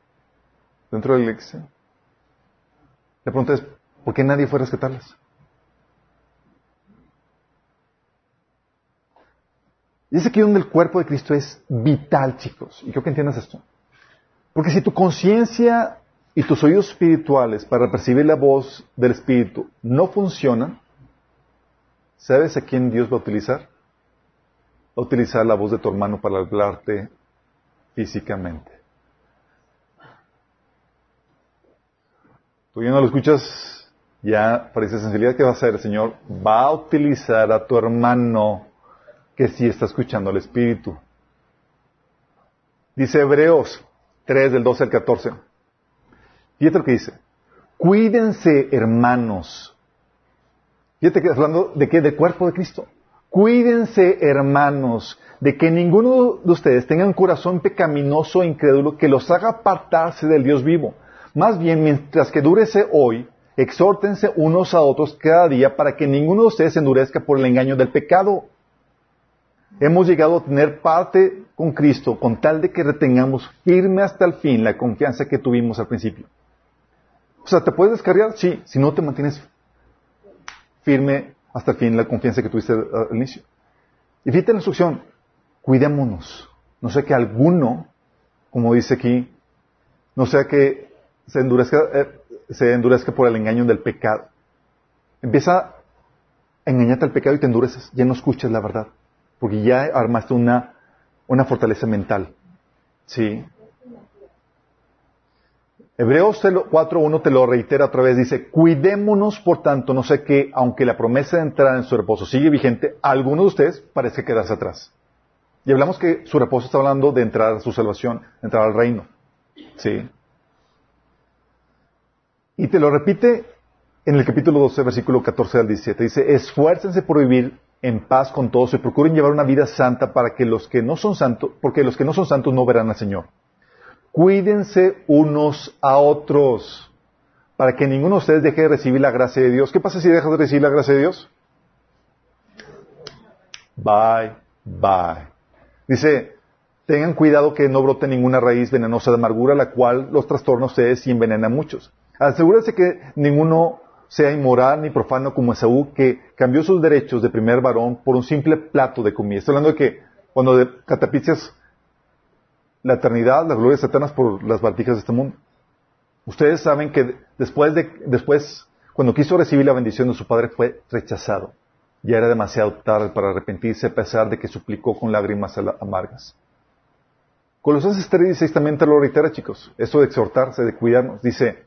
Dentro de la iglesia. La pregunta es, ¿por qué nadie fue a rescatarlas? Es aquí donde el cuerpo de Cristo es vital, chicos. Y creo que entiendas esto. Porque si tu conciencia y tus oídos espirituales para percibir la voz del Espíritu no funcionan, ¿sabes a quién Dios va a utilizar? Va a utilizar la voz de tu hermano para hablarte físicamente. Tú ya no lo escuchas, ya parece sensibilidad que va a hacer el Señor. Va a utilizar a tu hermano que sí está escuchando al Espíritu. Dice Hebreos 3 del 12 al 14. Fíjate lo que dice. Cuídense, hermanos. Fíjate que hablando de qué? Del cuerpo de Cristo. Cuídense, hermanos, de que ninguno de ustedes tenga un corazón pecaminoso e incrédulo que los haga apartarse del Dios vivo. Más bien, mientras que durece hoy, exhórtense unos a otros cada día para que ninguno de ustedes endurezca por el engaño del pecado. Hemos llegado a tener parte con Cristo con tal de que retengamos firme hasta el fin la confianza que tuvimos al principio. O sea, ¿te puedes descargar? Sí, si no te mantienes firme hasta el fin la confianza que tuviste al inicio. Y fíjate la instrucción, cuidémonos. No sea que alguno, como dice aquí, no sea que se endurezca, eh, se endurezca por el engaño del pecado. Empieza a engañarte al pecado y te endureces, ya no escuchas la verdad porque ya armaste una, una fortaleza mental. ¿Sí? Hebreos 4.1 te lo reitera otra vez, dice, cuidémonos por tanto, no sé qué, aunque la promesa de entrar en su reposo sigue vigente, alguno de ustedes parece quedarse atrás. Y hablamos que su reposo está hablando de entrar a su salvación, entrar al reino. ¿Sí? Y te lo repite en el capítulo 12, versículo 14 al 17. Dice, esfuércense por vivir en paz con todos y procuren llevar una vida santa para que los que no son santos, porque los que no son santos no verán al Señor. Cuídense unos a otros para que ninguno de ustedes deje de recibir la gracia de Dios. ¿Qué pasa si dejas de recibir la gracia de Dios? Bye, bye. Dice, tengan cuidado que no brote ninguna raíz venenosa de amargura, la cual los trastorna a ustedes y envenena a muchos. Asegúrense que ninguno sea inmoral ni profano como Esaú, que cambió sus derechos de primer varón por un simple plato de comida. Estoy hablando de que cuando catapicias la eternidad, las glorias eternas por las bartijas de este mundo. Ustedes saben que después de, después, cuando quiso recibir la bendición de su padre, fue rechazado. Ya era demasiado tarde para arrepentirse a pesar de que suplicó con lágrimas amargas. Colosenses 3.16 también te lo reitera, chicos. Esto de exhortarse, de cuidarnos. Dice,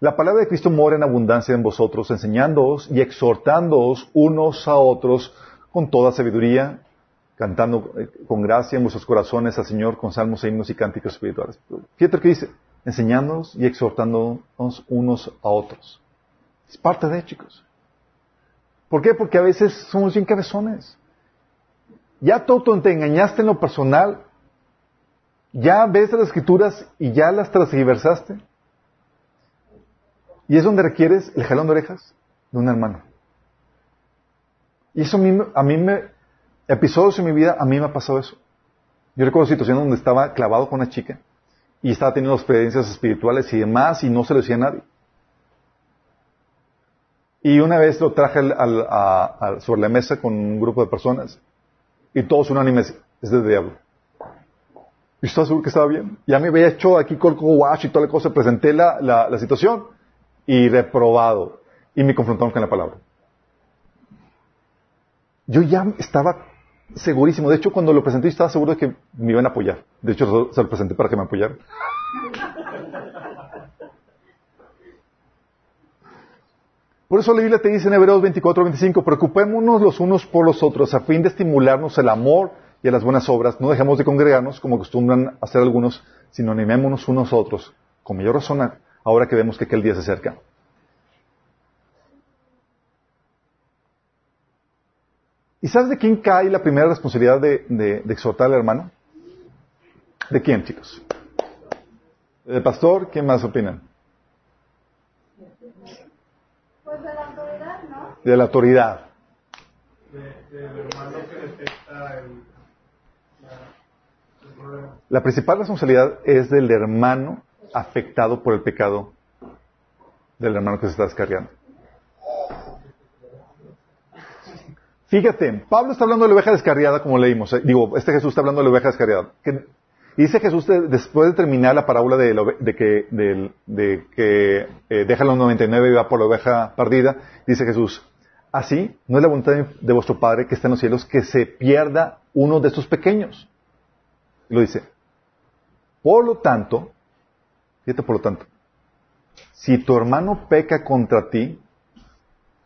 la palabra de Cristo mora en abundancia en vosotros, enseñándoos y exhortándoos unos a otros con toda sabiduría, cantando eh, con gracia en vuestros corazones al Señor con salmos, himnos y cánticos espirituales. Fíjate que dice, enseñándoos y exhortándonos unos a otros. Es parte de, chicos. ¿Por qué? Porque a veces somos bien cabezones. Ya todo te engañaste en lo personal, ya ves las escrituras y ya las transgiversaste. Y es donde requieres el jalón de orejas de un hermano. Y eso a mí, a mí me, episodios en mi vida, a mí me ha pasado eso. Yo recuerdo situaciones donde estaba clavado con una chica y estaba teniendo experiencias espirituales y demás y no se lo decía a nadie. Y una vez lo traje al, sobre la mesa con un grupo de personas y todos unánimes, es del diablo. Y estaba seguro que estaba bien. Ya me había hecho aquí con wash y toda la cosa, presenté la, la situación y reprobado. Y me confrontaron con la palabra. Yo ya estaba segurísimo. De hecho, cuando lo presenté, estaba seguro de que me iban a apoyar. De hecho, se lo presenté para que me apoyaran. Por eso la Biblia te dice en Hebreos 24, 25, preocupémonos los unos por los otros a fin de estimularnos el amor y a las buenas obras. No dejemos de congregarnos como acostumbran hacer algunos, sino animémonos unos a otros, con mayor razón ahora que vemos que aquel día se acerca. ¿Y sabes de quién cae la primera responsabilidad de, exhortar al hermano? ¿De quién, chicos? ¿Del pastor? ¿Quién más opinan?
Pues de la autoridad, ¿no?
De la autoridad. La principal responsabilidad es del hermano afectado por el pecado del hermano que se está descargando. Fíjate, Pablo está hablando de la oveja descarriada, como leímos. Eh, digo, este Jesús está hablando de la oveja descarriada. dice Jesús, después de terminar la parábola de, que, de, que deja los 99 y va por la oveja perdida, dice Jesús, así no es la voluntad de vuestro Padre que está en los cielos que se pierda uno de estos pequeños. lo dice. Por lo tanto, Fíjate por lo tanto. Si tu hermano peca contra ti,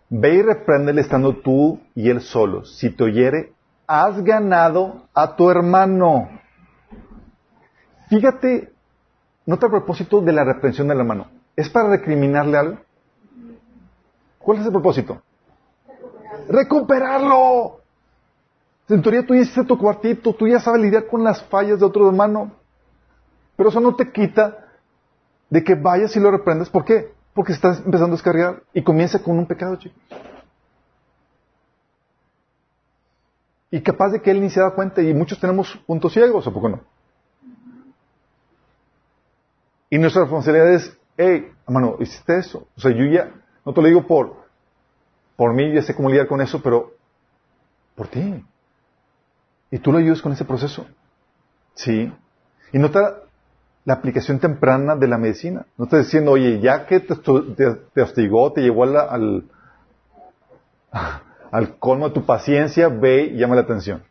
ve y repréndele estando tú y él solo. Si te oyere, has ganado a tu hermano. Fíjate, nota el propósito de la reprensión del hermano. ¿Es para recriminarle algo? ¿Cuál es el propósito? Recuperarlo. En teoría tú ya hiciste tu cuartito, tú ya sabes lidiar con las fallas de otro hermano. Pero eso no te quita de que vayas y lo reprendas. ¿Por qué? Porque estás empezando a descargar y comienza con un pecado, chicos. Y capaz de que él ni se da cuenta y muchos tenemos puntos ciegos, ¿o poco no? Y nuestra responsabilidad es, hey, hermano, hiciste eso. O sea, yo ya, no te lo digo por, por mí, ya sé cómo lidiar con eso, pero por ti. Y tú lo ayudas con ese proceso. Sí. Y nota la aplicación temprana de la medicina. No estás diciendo, oye, ya que te, te, hostigó, te llevó al, al, colmo de tu paciencia, ve y llama la atención.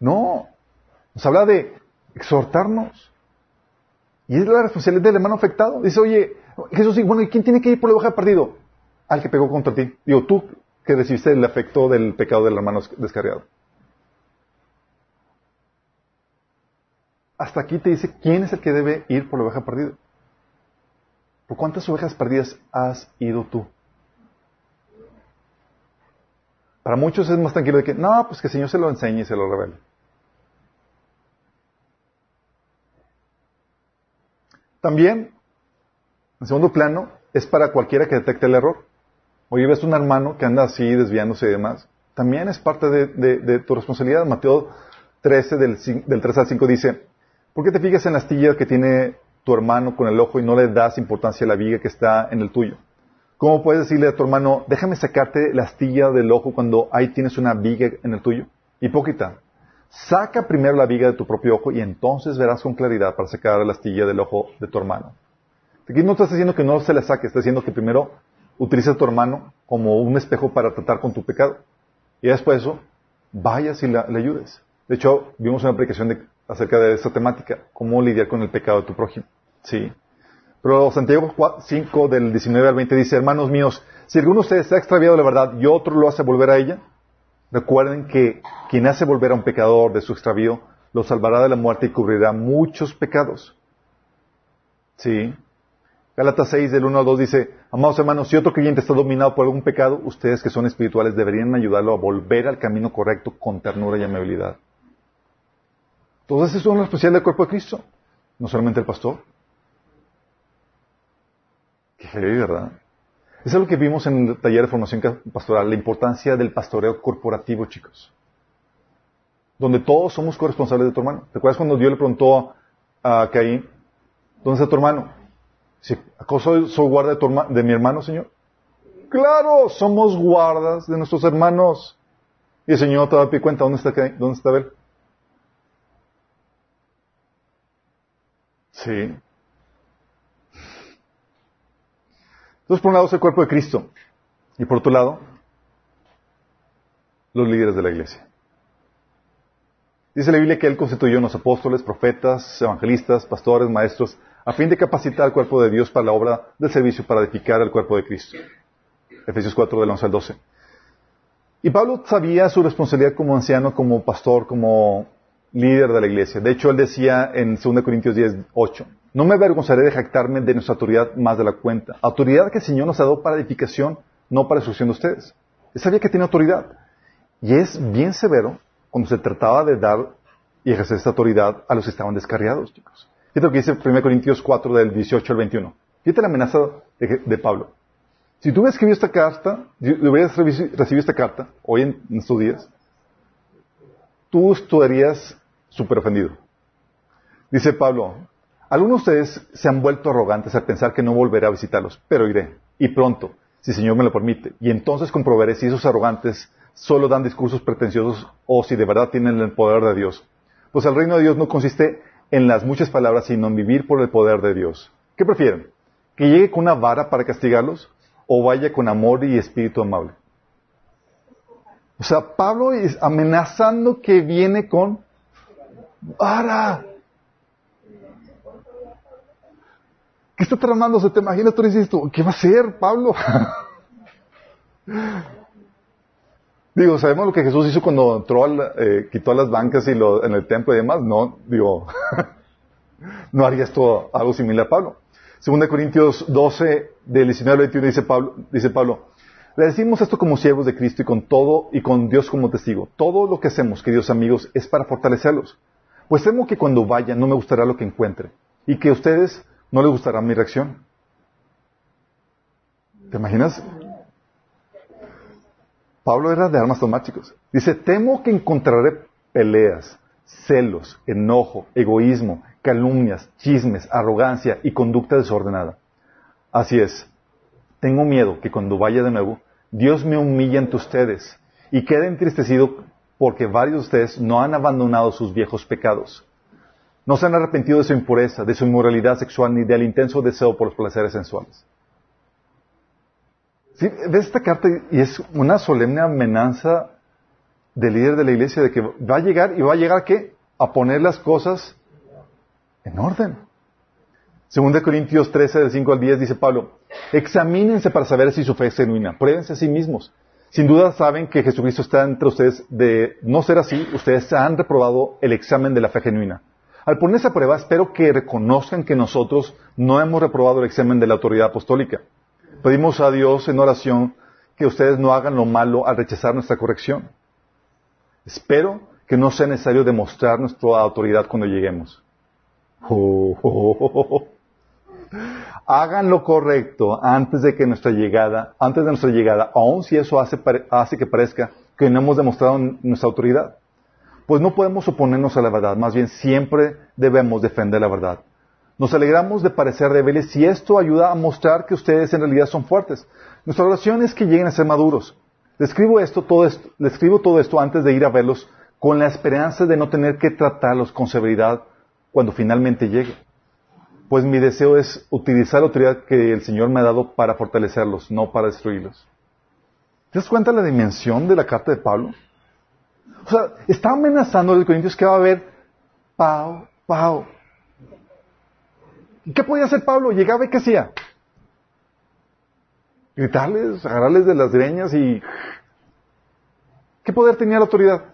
No. Nos habla de exhortarnos. Y es la responsabilidad del hermano afectado. Dice, oye, Jesús, bueno, ¿y quién tiene que ir por la hoja de partido? Al que pegó contra ti. Digo, tú que recibiste el efecto del pecado del hermano descarriado. Hasta aquí te dice quién es el que debe ir por la oveja perdida. ¿Por cuántas ovejas perdidas has ido tú? Para muchos es más tranquilo de que, no, pues que el Señor se lo enseñe y se lo revele. También, en segundo plano, es para cualquiera que detecte el error. Oye, ves un hermano que anda así, desviándose y demás. También es parte de, tu responsabilidad. Mateo 13, del, del 3 al 5 dice, ¿Por qué te fijas en la astilla que tiene tu hermano con el ojo y no le das importancia a la viga que está en el tuyo? ¿Cómo puedes decirle a tu hermano, déjame sacarte la astilla del ojo cuando ahí tienes una viga en el tuyo? Hipócrita, saca primero la viga de tu propio ojo y entonces verás con claridad para sacar la astilla del ojo de tu hermano. Aquí no estás diciendo que no se la saque, estás diciendo que primero utilice a tu hermano como un espejo para tratar con tu pecado. Y después de eso, vayas y le ayudes. De hecho, vimos una aplicación de acerca de esta temática, cómo lidiar con el pecado de tu prójimo. Sí. Pero Santiago 5 del 19 al 20 dice, hermanos míos, si alguno de ustedes se ha extraviado la verdad y otro lo hace volver a ella, recuerden que quien hace volver a un pecador de su extravío, lo salvará de la muerte y cubrirá muchos pecados. Sí. Gálatas 6 del 1 al 2 dice, amados hermanos, si otro creyente está dominado por algún pecado, ustedes que son espirituales deberían ayudarlo a volver al camino correcto con ternura y amabilidad. Todos esos son los especiales del cuerpo de Cristo, no solamente el pastor. Qué heavy, ¿verdad? Eso es lo que vimos en el taller de formación pastoral, la importancia del pastoreo corporativo, chicos. Donde todos somos corresponsables de tu hermano. ¿Te acuerdas cuando Dios le preguntó a Caín, ¿dónde está tu hermano? Si, ¿Acaso soy, guarda de, de mi hermano, Señor? Claro, somos guardas de nuestros hermanos. Y el Señor te da cuenta, ¿dónde está, ¿dónde está él? Sí. Entonces, por un lado es el cuerpo de Cristo y por otro lado, los líderes de la iglesia. Dice la Biblia que Él constituyó unos apóstoles, profetas, evangelistas, pastores, maestros, a fin de capacitar al cuerpo de Dios para la obra del servicio para edificar al cuerpo de Cristo. Efesios 4 del 11 al 12. Y Pablo sabía su responsabilidad como anciano, como pastor, como líder de la iglesia. De hecho, él decía en 2 Corintios 10, 8, no me avergonzaré de jactarme de nuestra autoridad más de la cuenta. Autoridad que el Señor nos ha dado para edificación, no para destrucción de ustedes. Él sabía que tiene autoridad. Y es bien severo cuando se trataba de dar y ejercer esta autoridad a los que estaban descarriados, chicos. Fíjate lo que dice 1 Corintios 4 del 18 al 21. Fíjate la amenaza de, Pablo. Si tú hubieras escrito esta carta, si hubieras recibido esta carta, hoy en, estos días, tú estarías súper ofendido. Dice Pablo, algunos de ustedes se han vuelto arrogantes al pensar que no volveré a visitarlos, pero iré, y pronto, si el Señor me lo permite, y entonces comprobaré si esos arrogantes solo dan discursos pretenciosos o si de verdad tienen el poder de Dios. Pues el reino de Dios no consiste en las muchas palabras, sino en vivir por el poder de Dios. ¿Qué prefieren? ¿Que llegue con una vara para castigarlos o vaya con amor y espíritu amable? O sea, Pablo es amenazando que viene con ¡Para! ¿Qué está tramando? te imaginas? Tú dices, ¿qué va a hacer Pablo? digo, ¿sabemos lo que Jesús hizo cuando entró, al, eh, quitó las bancas y lo, en el templo y demás? No, digo, no haría esto algo similar a Pablo. Segunda Corintios 12, del 19 al 21, dice Pablo, dice Pablo, le decimos esto como siervos de Cristo y con todo y con Dios como testigo. Todo lo que hacemos, queridos amigos, es para fortalecerlos. Pues temo que cuando vaya no me gustará lo que encuentre y que a ustedes no les gustará mi reacción. ¿Te imaginas? Pablo era de armas tomar. Dice, temo que encontraré peleas, celos, enojo, egoísmo, calumnias, chismes, arrogancia y conducta desordenada. Así es. Tengo miedo que cuando vaya de nuevo, Dios me humille ante ustedes y quede entristecido porque varios de ustedes no han abandonado sus viejos pecados. No se han arrepentido de su impureza, de su inmoralidad sexual, ni del intenso deseo por los placeres sensuales. ¿Sí? ¿Ves esta carta? Y es una solemne amenaza del líder de la iglesia de que va a llegar y va a llegar qué? A poner las cosas en orden. Según de Corintios 13, del 5 al 10, dice Pablo, examínense para saber si su fe es genuina, pruébense a sí mismos. Sin duda saben que Jesucristo está entre ustedes. De no ser así, ustedes han reprobado el examen de la fe genuina. Al ponerse a prueba, espero que reconozcan que nosotros no hemos reprobado el examen de la autoridad apostólica. Pedimos a Dios en oración que ustedes no hagan lo malo al rechazar nuestra corrección. Espero que no sea necesario demostrar nuestra autoridad cuando lleguemos. Hagan lo correcto antes de que nuestra llegada, antes de nuestra llegada, aun si eso hace, que parezca que no hemos demostrado nuestra autoridad. Pues no podemos oponernos a la verdad, más bien siempre debemos defender la verdad. Nos alegramos de parecer débiles si esto ayuda a mostrar que ustedes en realidad son fuertes. Nuestra oración es que lleguen a ser maduros. Les escribo esto, todo esto, todo esto antes de ir a verlos con la esperanza de no tener que tratarlos con severidad cuando finalmente llegue. Pues mi deseo es utilizar la autoridad que el Señor me ha dado para fortalecerlos, no para destruirlos. ¿Te das cuenta de la dimensión de la carta de Pablo? O sea, está amenazando a los corintios que va a haber pau, pau. ¿Y qué podía hacer Pablo? Llegaba y ¿qué hacía? Gritarles, agarrarles de las greñas y... ¿Qué poder tenía la autoridad?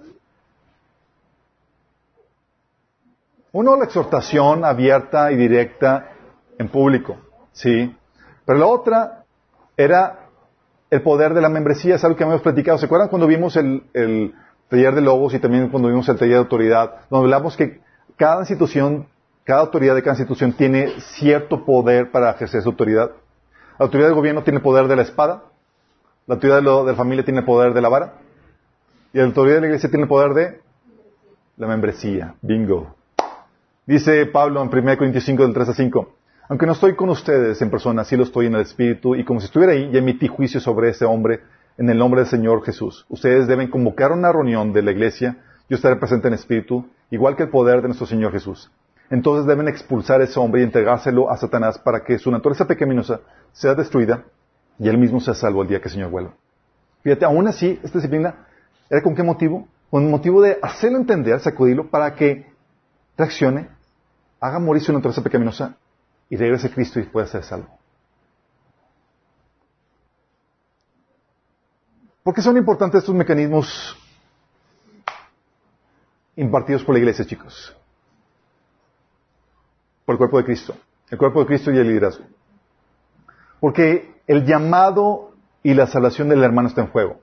Uno, la exhortación abierta y directa en público, ¿sí? Pero la otra era el poder de la membresía, es algo que hemos platicado. ¿Se acuerdan cuando vimos el, el taller de lobos y también cuando vimos el taller de autoridad, donde hablamos que cada institución, cada autoridad de cada institución tiene cierto poder para ejercer su autoridad. La autoridad del gobierno tiene poder de la espada, la autoridad de, la familia tiene poder de la vara, y la autoridad de la iglesia tiene poder de la membresía. Bingo. Dice Pablo en 1 Corintios 5, del 3 a 5. Aunque no estoy con ustedes en persona, sí lo estoy en el Espíritu, y como si estuviera ahí, ya emití juicio sobre ese hombre en el nombre del Señor Jesús. Ustedes deben convocar una reunión de la iglesia, yo estaré presente en espíritu, igual que el poder de nuestro Señor Jesús. Entonces deben expulsar ese hombre y entregárselo a Satanás para que su naturaleza pecaminosa sea destruida y él mismo sea salvo el día que el Señor vuelva. Fíjate, aún así, esta disciplina era con qué motivo? Con el motivo de hacerlo entender, sacudirlo, para que reaccione, haga morir su naturaleza pecaminosa y regrese a Cristo y pueda ser salvo. ¿Por qué son importantes estos mecanismos impartidos por la iglesia, chicos? Por el cuerpo de Cristo. El cuerpo de Cristo y el liderazgo. Porque el llamado y la salvación del hermano está en juego.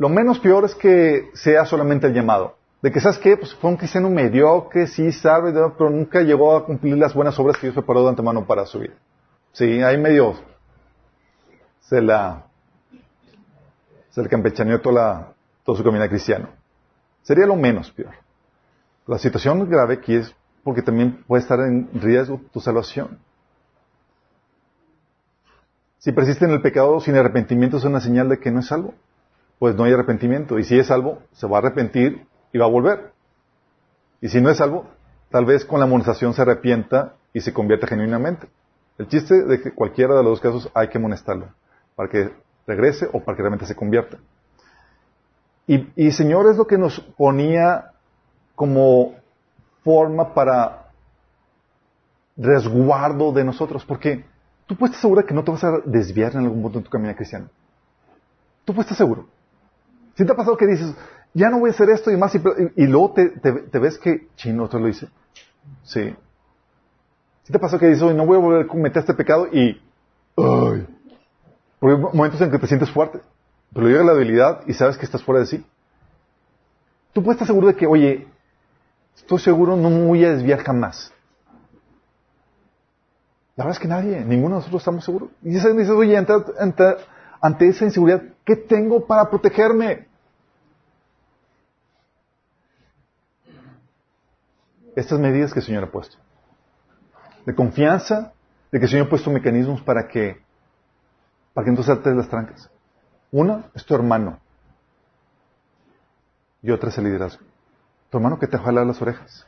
Lo menos peor es que sea solamente el llamado. De que, ¿sabes qué? Pues fue un cristiano mediocre, sí sabe, pero nunca llegó a cumplir las buenas obras que Dios preparó de antemano para su vida. Sí, ahí medio se la se le campechaneó toda, la, todo su camino cristiano. Sería lo menos peor. La situación grave aquí es porque también puede estar en riesgo tu salvación. Si persiste en el pecado sin arrepentimiento es una señal de que no es salvo pues no hay arrepentimiento. Y si es salvo, se va a arrepentir y va a volver. Y si no es salvo, tal vez con la amonestación se arrepienta y se convierta genuinamente. El chiste de que cualquiera de los dos casos hay que amonestarlo, para que regrese o para que realmente se convierta. Y, y Señor es lo que nos ponía como forma para resguardo de nosotros, porque tú puedes estar seguro que no te vas a desviar en algún punto en tu camino cristiano. Tú puedes estar seguro. ¿Sí te ha pasado que dices, ya no voy a hacer esto y más. Y, y luego te, te, te, ves que, chino, otro lo hice. Sí. ¿Sí te pasó que dices, no voy a volver a cometer este pecado y, ay, porque hay momentos en que te sientes fuerte, pero llega la debilidad y sabes que estás fuera de sí. Tú puedes estar seguro de que, oye, estoy seguro, no me voy a desviar jamás. La verdad es que nadie, ninguno de nosotros estamos seguros. Y dices, oye, ante, ante, ante esa inseguridad, ¿qué tengo para protegerme? Estas medidas que el Señor ha puesto. De confianza, de que el Señor ha puesto mecanismos para que, para que entonces saltes las trancas. Una es tu hermano. Y otra es el liderazgo. Tu hermano que te jala las orejas.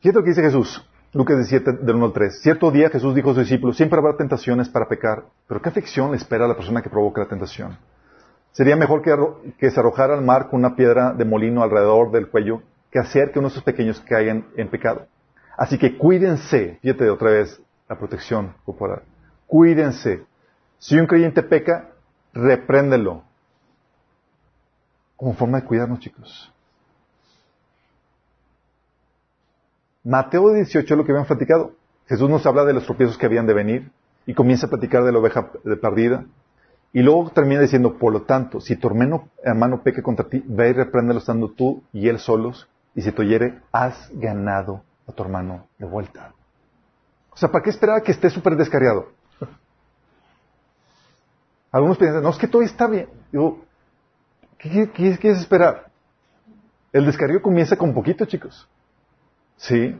Fíjate lo que dice Jesús. Lucas 17, del 1 al 3. Cierto día Jesús dijo a sus discípulos, siempre habrá tentaciones para pecar, pero ¿qué aflicción le espera a la persona que provoca la tentación? Sería mejor que, se arrojara al mar con una piedra de molino alrededor del cuello que hacer que uno de esos pequeños caigan en pecado. Así que cuídense, fíjate otra vez la protección corporal. Cuídense. Si un creyente peca, repréndelo. Como forma de cuidarnos, chicos. Mateo 18 es lo que habían platicado. Jesús nos habla de los tropiezos que habían de venir y comienza a platicar de la oveja perdida. Y luego termina diciendo, por lo tanto, si tu hermano, hermano peque contra ti, ve y repréndelo estando tú y él solos, y si te oyere, has ganado a tu hermano de vuelta. O sea, ¿para qué esperar a que esté súper descarriado? Algunos piensan, no, es que todo está bien. Digo, ¿qué, qué quieres esperar? El descarrío comienza con poquito, chicos. Sí.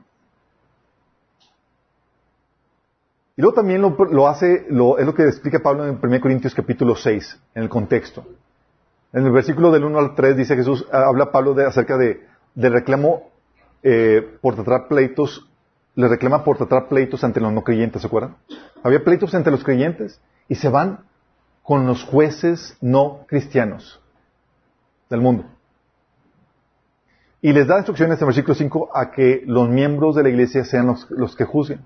Y luego también lo, hace, lo, es lo que explica Pablo en 1 Corintios capítulo 6, en el contexto. En el versículo del 1 al 3 dice Jesús, habla Pablo de, acerca de, del reclamo eh, por tratar pleitos, le reclama por tratar pleitos ante los no creyentes, ¿se acuerdan? Había pleitos entre los creyentes y se van con los jueces no cristianos del mundo. Y les da instrucciones en versículo 5 a que los miembros de la iglesia sean los, que juzguen.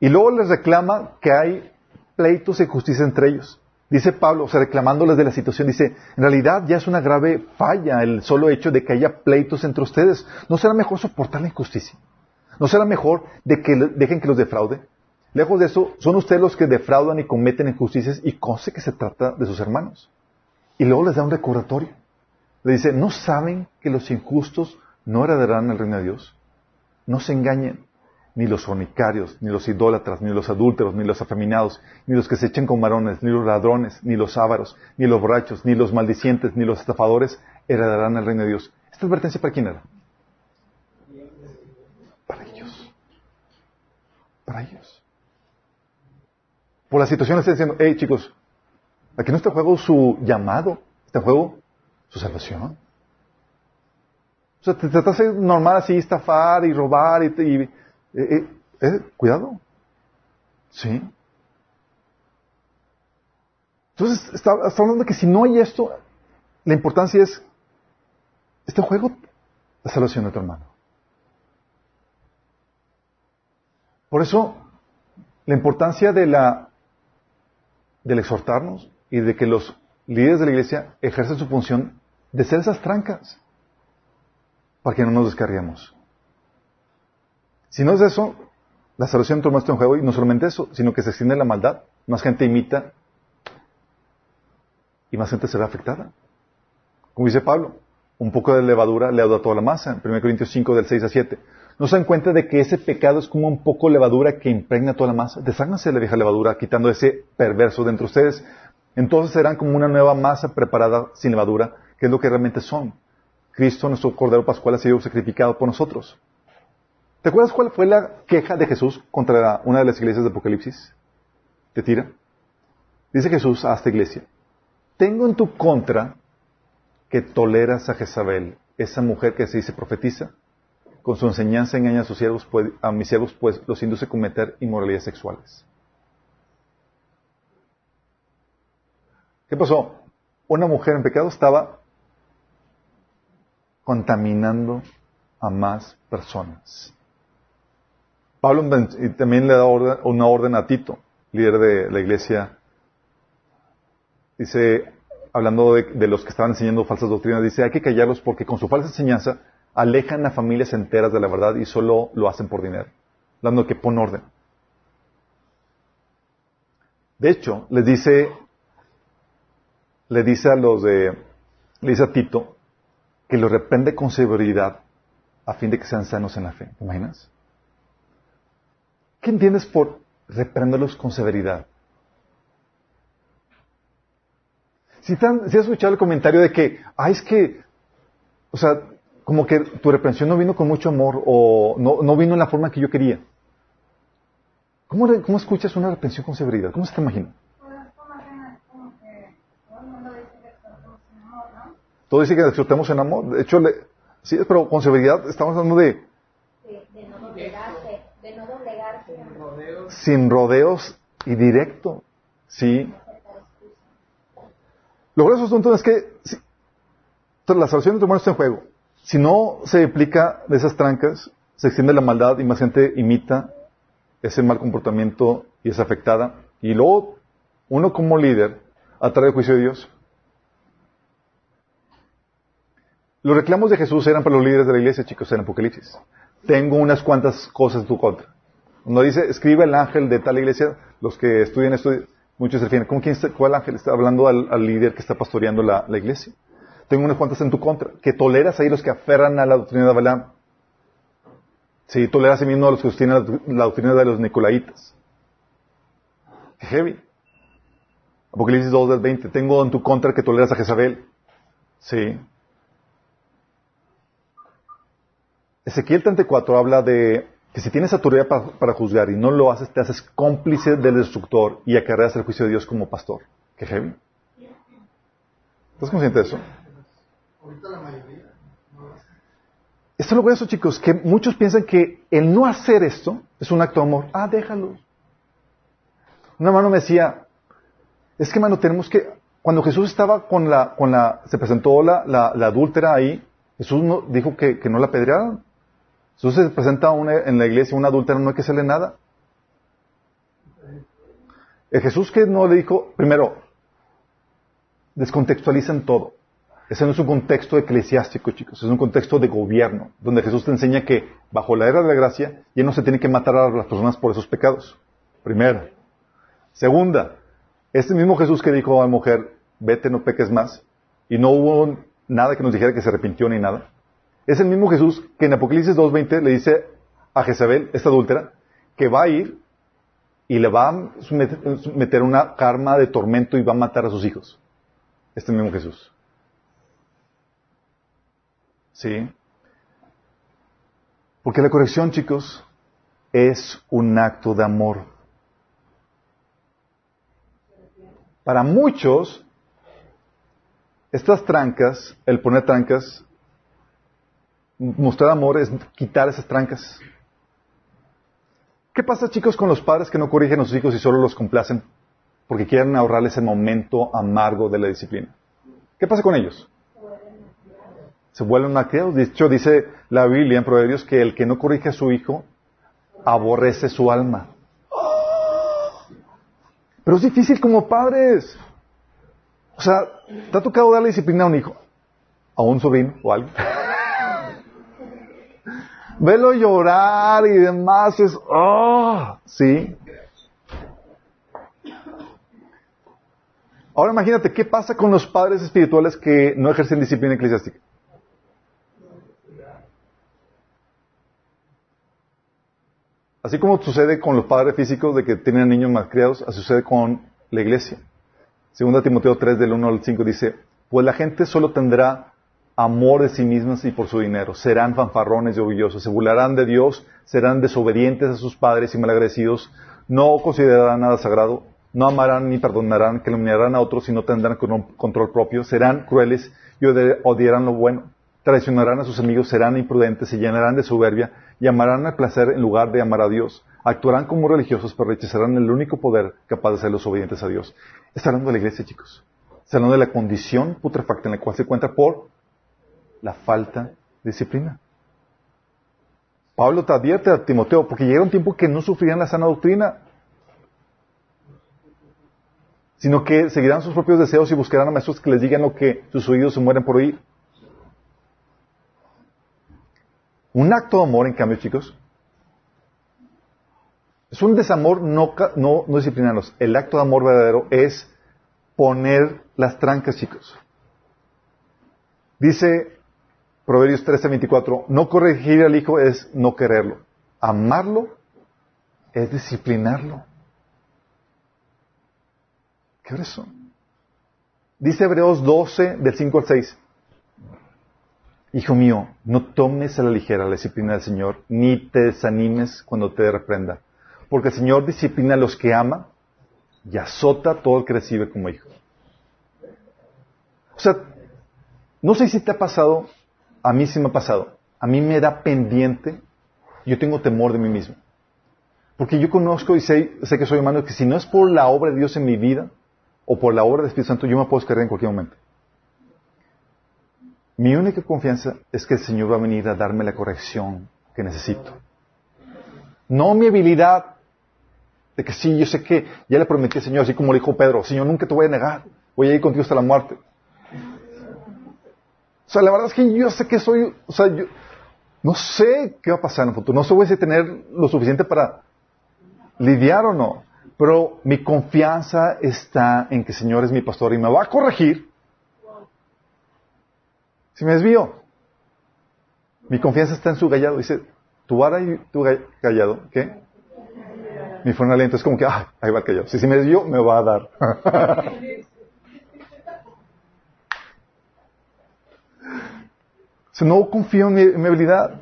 Y luego les reclama que hay pleitos y justicia entre ellos. Dice Pablo, o sea, reclamándoles de la situación, dice, en realidad ya es una grave falla el solo hecho de que haya pleitos entre ustedes. ¿No será mejor soportar la injusticia? ¿No será mejor de que dejen que los defraude? Lejos de eso, son ustedes los que defraudan y cometen injusticias y conoce que se trata de sus hermanos. Y luego les da un recordatorio. Le dice, ¿no saben que los injustos no heredarán el reino de Dios? No se engañen, ni los fornicarios, ni los idólatras, ni los adúlteros, ni los afeminados, ni los que se echen con varones, ni los ladrones, ni los ávaros, ni los borrachos, ni los maldicientes, ni los estafadores heredarán el reino de Dios. ¿Esta advertencia para quién era? Para ellos. Para ellos. Por la situación está diciendo, hey chicos, aquí no está en juego su llamado, está en juego su salvación. O sea, te tratas de normal así, estafar y robar y... y eh, eh, eh, cuidado. Sí. Entonces, está, hablando de que si no hay esto, la importancia es, este juego, la salvación de tu hermano. Por eso, la importancia de la, del exhortarnos y de que los líderes de la iglesia ejercen su función de ser esas trancas para que no nos descarguemos. Si no es eso, la salvación toma esto en juego y no solamente eso, sino que se extiende la maldad, más gente imita y más gente se ve afectada. Como dice Pablo, un poco de levadura le a toda la masa, en 1 Corintios 5 del 6 a 7. ¿No se dan cuenta de que ese pecado es como un poco levadura que impregna toda la masa? Desháganse de la vieja levadura, quitando ese perverso dentro de ustedes. Entonces serán como una nueva masa preparada sin levadura, que es lo que realmente son. Cristo, nuestro Cordero Pascual, ha sido sacrificado por nosotros. ¿Te acuerdas cuál fue la queja de Jesús contra una de las iglesias de Apocalipsis? ¿Te tira? Dice Jesús a esta iglesia, tengo en tu contra que toleras a Jezabel, esa mujer que se dice profetiza, con su enseñanza engaña a sus siervos, pues, a mis siervos, pues los induce a cometer inmoralidades sexuales. ¿Qué pasó? Una mujer en pecado estaba contaminando a más personas. Pablo también le da una orden a Tito, líder de la iglesia dice, hablando de, de los que estaban enseñando falsas doctrinas, dice, hay que callarlos porque con su falsa enseñanza alejan a familias enteras de la verdad y solo lo hacen por dinero, dando que pon orden. De hecho, les dice, le dice a los de, le dice a Tito, que los reprende con severidad a fin de que sean sanos en la fe. ¿Te imaginas? ¿Qué entiendes por reprenderlos con severidad? Si, tan, si has escuchado el comentario de que, ay, es que, o sea, como que tu reprensión no vino con mucho amor o no, no vino en la forma que yo quería. ¿Cómo, ¿Cómo, escuchas una reprensión con severidad? ¿Cómo se te imagina? Todo dice que exhortemos en amor. De hecho, le, sí, pero con severidad estamos hablando de...
De, de no doblegarse, de no doblegarse.
Sin rodeos y directo. Sí. Lo grueso asunto es que sí, la salvación de tu hermano está en juego. Si no se aplica de esas trancas, se extiende la maldad y más gente imita ese mal comportamiento y es afectada. Y luego, uno como líder atrae el juicio de Dios. Los reclamos de Jesús eran para los líderes de la iglesia, chicos, en Apocalipsis. Tengo unas cuantas cosas en tu contra. Cuando dice, escribe el ángel de tal iglesia, los que estudian esto, muchos se refieren, ¿cómo quién está, cuál ángel está hablando al, líder que está pastoreando la, iglesia? tengo unas cuantas en tu contra, que toleras ahí los que aferran a la doctrina de Balaam. Sí, toleras a mismo a los que sostienen la, doctrina de los Nicolaitas. Heavy. Apocalipsis 2 del 20. Tengo en tu contra que toleras a Jezabel. Sí. Ezequiel 34 habla de que si tienes autoridad para, para, juzgar y no lo haces, te haces cómplice del destructor y acarreas el juicio de Dios como pastor. Qué heavy. ¿Estás consciente de eso? Esto es lo eso, chicos, que muchos piensan que el no hacer esto es un acto de amor. Ah, déjalo. Una mano me decía, es que, mano, tenemos que, cuando Jesús estaba con la, con la, se presentó la, la, la adúltera ahí, Jesús no, dijo que, que no la apedrearan. Jesús se presenta en la iglesia, una adúltera, no hay que hacerle nada. El Jesús que no le dijo, primero, descontextualizan todo. Ese no es un contexto eclesiástico, chicos, es un contexto de gobierno, donde Jesús te enseña que bajo la era de la gracia ya no se tiene que matar a las personas por esos pecados. Primera. Segunda, este mismo Jesús que dijo a la mujer, vete, no peques más, y no hubo nada que nos dijera que se arrepintió ni nada, es el mismo Jesús que en Apocalipsis 2.20 le dice a Jezabel, esta adúltera, que va a ir y le va a meter una karma de tormento y va a matar a sus hijos. Este mismo Jesús. ¿Sí? Porque la corrección, chicos, es un acto de amor. Para muchos, estas trancas, el poner trancas, mostrar amor es quitar esas trancas. ¿Qué pasa, chicos, con los padres que no corrigen a sus hijos y solo los complacen porque quieren ahorrarles el momento amargo de la disciplina? ¿Qué pasa con ellos? se vuelven malcriados. De hecho, dice la Biblia en Proverbios que el que no corrige a su hijo aborrece su alma. Pero es difícil como padres. O sea, ¿te ha tocado darle disciplina a un hijo? ¿A un sobrino o a alguien? Velo llorar y demás es, oh, sí. Ahora imagínate, ¿qué pasa con los padres espirituales que no ejercen disciplina eclesiástica? Así como sucede con los padres físicos de que tienen niños más criados, así sucede con la iglesia. Segunda Timoteo 3 del 1 al 5 dice, pues la gente solo tendrá amor de sí mismas y por su dinero. Serán fanfarrones y orgullosos, se burlarán de Dios, serán desobedientes a sus padres y malagradecidos, no considerarán nada sagrado, no amarán ni perdonarán, calumniarán a otros y no tendrán control propio, serán crueles y odiarán lo bueno, traicionarán a sus amigos, serán imprudentes, se llenarán de soberbia y amarán al placer en lugar de amar a Dios. Actuarán como religiosos, pero rechazarán el único poder capaz de ser los obedientes a Dios. Está hablando de la iglesia, chicos. Está hablando de la condición putrefacta en la cual se encuentra por la falta de disciplina. Pablo te advierte a Timoteo, porque llega un tiempo que no sufrían la sana doctrina. sino que seguirán sus propios deseos y buscarán a maestros que les digan lo que sus oídos se mueren por oír. Un acto de amor, en cambio, chicos, es un desamor no, no, no disciplinarlos. El acto de amor verdadero es poner las trancas, chicos. Dice Proverbios 13:24, no corregir al hijo es no quererlo. Amarlo es disciplinarlo. ¿Qué es eso? Dice Hebreos 12, del 5 al 6. Hijo mío, no tomes a la ligera la disciplina del Señor, ni te desanimes cuando te reprenda, porque el Señor disciplina a los que ama y azota a todo el que recibe como hijo. O sea, no sé si te ha pasado, a mí sí me ha pasado, a mí me da pendiente, yo tengo temor de mí mismo. Porque yo conozco y sé, que soy humano, que si no es por la obra de Dios en mi vida, o por la obra del Espíritu Santo, yo me puedo descargar en cualquier momento. Mi única confianza es que el Señor va a venir a darme la corrección que necesito. No mi habilidad de que sí, yo sé que ya le prometí al Señor, así como le dijo Pedro, Señor, nunca te voy a negar, voy a ir contigo hasta la muerte. O sea, la verdad es que yo sé que soy, o sea, yo no sé qué va a pasar en el futuro, no sé si tener lo suficiente para lidiar o no, pero mi confianza está en que el Señor es mi pastor y me va a corregir si me desvío. Mi confianza está en su gallado. Dice, tu vara y tu gallado, ¿qué? Mi fue aliento. Es como que, ah, ahí va el callado. Si, si me desvío, me va a dar. no confío en mi, habilidad.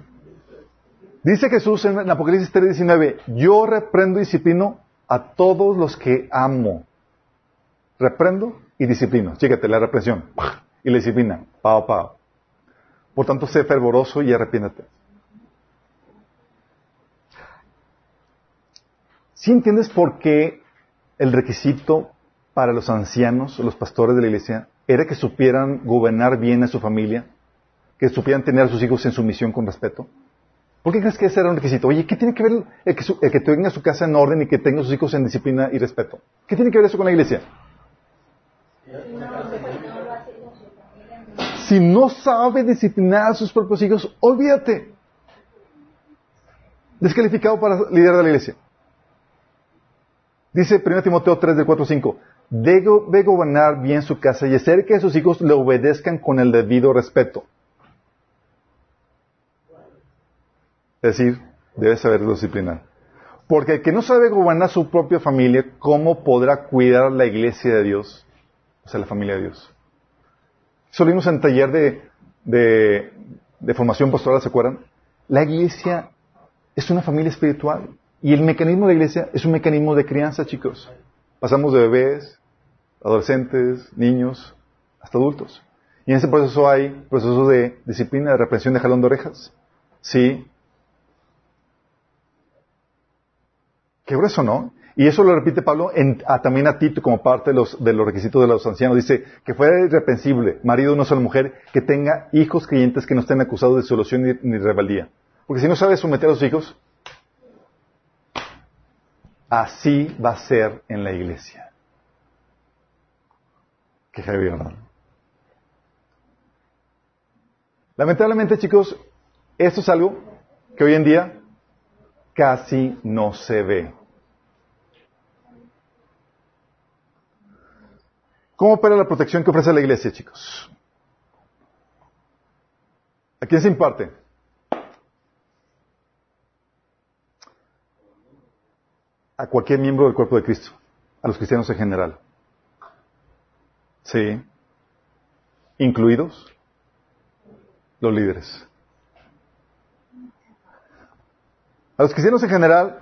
Dice Jesús en, Apocalipsis 3:19, yo reprendo y disciplino a todos los que amo. Reprendo y disciplino. Fíjate, la represión y la disciplina. Pao, pao. Por tanto, sé fervoroso y arrepiéntate. ¿Sí entiendes por qué el requisito para los ancianos o los pastores de la iglesia era que supieran gobernar bien a su familia? Que supieran tener a sus hijos en su misión con respeto. ¿Por qué crees que ese era un requisito? Oye, ¿qué tiene que ver el que, el que tenga su casa en orden y que tenga a sus hijos en disciplina y respeto? ¿Qué tiene que ver eso con la iglesia? Si no sabe disciplinar a sus propios hijos, olvídate. Descalificado para liderar de la iglesia. Dice 1 Timoteo 3, de 4 5. Debe gobernar bien su casa y hacer que sus hijos le obedezcan con el debido respeto. Es decir, debe saber disciplinar. Porque el que no sabe gobernar su propia familia, ¿cómo podrá cuidar la iglesia de Dios? O sea, la familia de Dios. Eso vimos en taller de, de, formación pastoral, ¿se acuerdan? La iglesia es una familia espiritual. Y el mecanismo de la iglesia es un mecanismo de crianza, chicos. Pasamos de bebés, adolescentes, niños, hasta adultos. Y en ese proceso hay procesos de disciplina, de reprensión, de jalón de orejas. Sí. Qué grueso, ¿no? Y eso lo repite Pablo también a Tito como parte de los, de los requisitos de los ancianos. Dice que fuera irrepensible, marido de una sola mujer, que tenga hijos creyentes que no estén acusados de solución ni, ni rebeldía. Porque si no sabe someter a sus hijos, así va a ser en la iglesia. Qué heavy, ¿verdad? Lamentablemente, chicos, esto es algo que hoy en día casi no se ve. ¿Cómo opera la protección que ofrece la iglesia, chicos? ¿A quién se imparte? A cualquier miembro del cuerpo de Cristo, a los cristianos en general. Sí. Incluidos los líderes. A los cristianos en general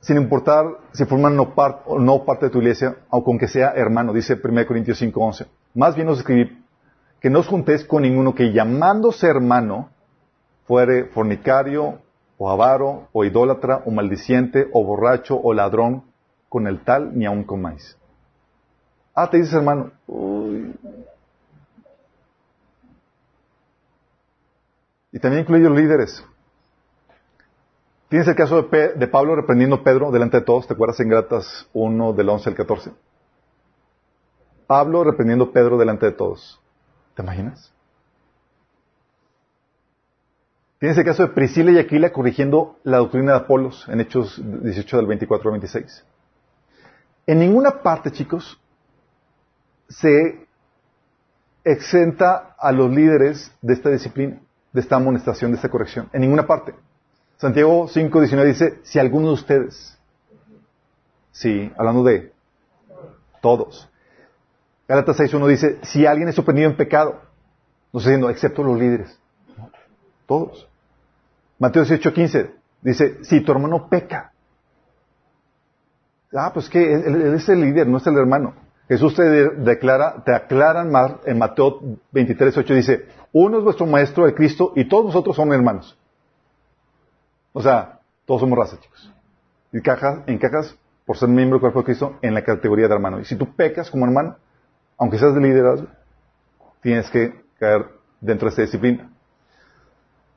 sin importar si forman no o no parte de tu iglesia, aunque sea hermano, dice 1 Corintios 5:11. Más bien os escribí que no os juntéis con ninguno que llamándose hermano fuere fornicario, o avaro, o idólatra, o maldiciente, o borracho, o ladrón, con el tal ni aun comáis. Ah, te dices hermano. Y también incluye los líderes. Tienes el caso de, Pablo reprendiendo a Pedro delante de todos, ¿te acuerdas en Gratas 1 del 11 al 14? Pablo reprendiendo a Pedro delante de todos. ¿Te imaginas? Tienes el caso de Priscila y Aquila corrigiendo la doctrina de Apolos en Hechos 18 del 24 al 26. En ninguna parte, chicos, se exenta a los líderes de esta disciplina, de esta amonestación, de esta corrección. En ninguna parte. Santiago 5, 19 dice, si alguno de ustedes, sí, hablando de todos. Gálatas 6, 1 dice, si alguien es sorprendido en pecado, no sé diciendo, excepto los líderes. Todos. Mateo 18, 15 dice, si tu hermano peca. Ah, pues que él, es el líder, no es el hermano. Jesús te declara, te aclaran en Mateo 23, 8 dice, uno es vuestro maestro, el Cristo, y todos nosotros somos hermanos. O sea, todos somos raza, chicos. Y encajas, por ser miembro del cuerpo de Cristo en la categoría de hermano. Y si tú pecas como hermano, aunque seas de liderazgo, tienes que caer dentro de esta disciplina.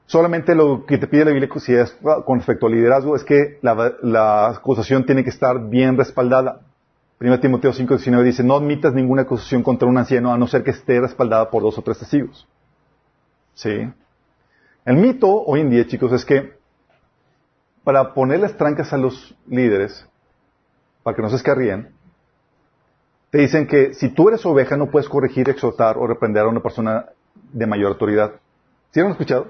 Solamente lo que te pide la Biblia si es con respecto al liderazgo es que la, acusación tiene que estar bien respaldada. 1 Timoteo 5.19 dice, no admitas ninguna acusación contra un anciano a no ser que esté respaldada por dos o tres testigos. ¿Sí? El mito hoy en día, chicos, es que para ponerles trancas a los líderes, para que no se escarríen, te dicen que si tú eres oveja no puedes corregir, exhortar o reprender a una persona de mayor autoridad. ¿Sí lo han escuchado?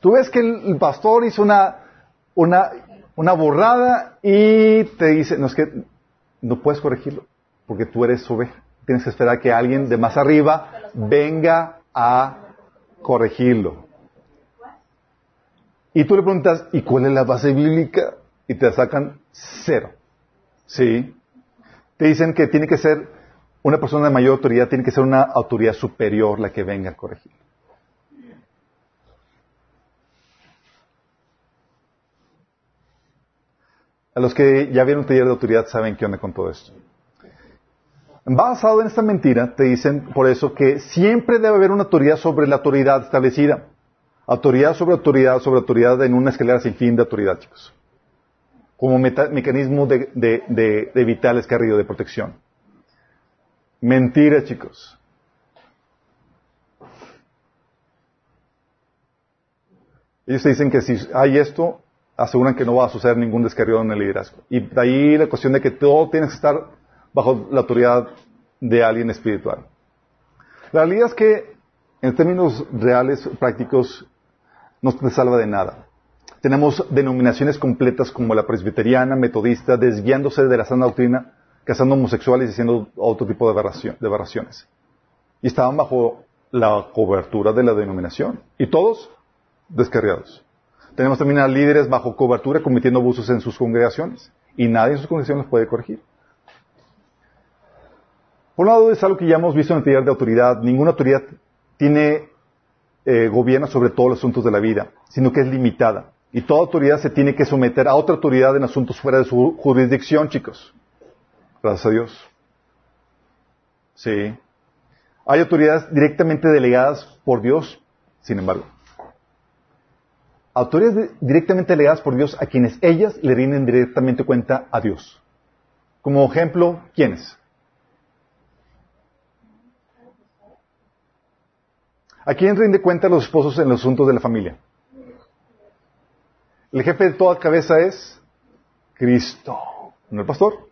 Tú ves que el, pastor hizo una, una, una borrada y te dice, no es que no puedes corregirlo, porque tú eres oveja. Tienes que esperar que alguien de más arriba venga a corregirlo. Y tú le preguntas, ¿y cuál es la base bíblica? Y te sacan cero. ¿Sí? Te dicen que tiene que ser una persona de mayor autoridad, tiene que ser una autoridad superior la que venga a corregir. A los que ya vieron un taller de autoridad saben qué onda con todo esto. Basado en esta mentira, te dicen por eso que siempre debe haber una autoridad sobre la autoridad establecida. Autoridad sobre autoridad sobre autoridad en una escalera sin fin de autoridad, chicos. Como mecanismo de, de, de, de escarrido de protección. Mentira, chicos. Ellos te dicen que si hay esto, aseguran que no va a suceder ningún descarrío en el liderazgo. Y de ahí la cuestión de que todo tiene que estar bajo la autoridad de alguien espiritual. La realidad es que, en términos reales, prácticos, no te salva de nada. Tenemos denominaciones completas como la presbiteriana, metodista, desviándose de la sana doctrina, casando homosexuales y haciendo otro tipo de, aberraciones. Y estaban bajo la cobertura de la denominación. Y todos descarriados. Tenemos también a líderes bajo cobertura cometiendo abusos en sus congregaciones y nadie en sus congregaciones los puede corregir. Por un lado, es algo que ya hemos visto en el taller de autoridad. Ninguna autoridad tiene eh, gobierno sobre todos los asuntos de la vida, sino que es limitada. Y toda autoridad se tiene que someter a otra autoridad en asuntos fuera de su jurisdicción, chicos. Gracias a Dios. Sí. Hay autoridades directamente delegadas por Dios, sin embargo autoridades directamente delegadas por Dios a quienes ellas le rinden directamente cuenta a Dios. Como ejemplo, ¿quiénes? ¿A quién rinde cuenta los esposos en los asuntos de la familia? El jefe de toda cabeza es Cristo. ¿No el pastor?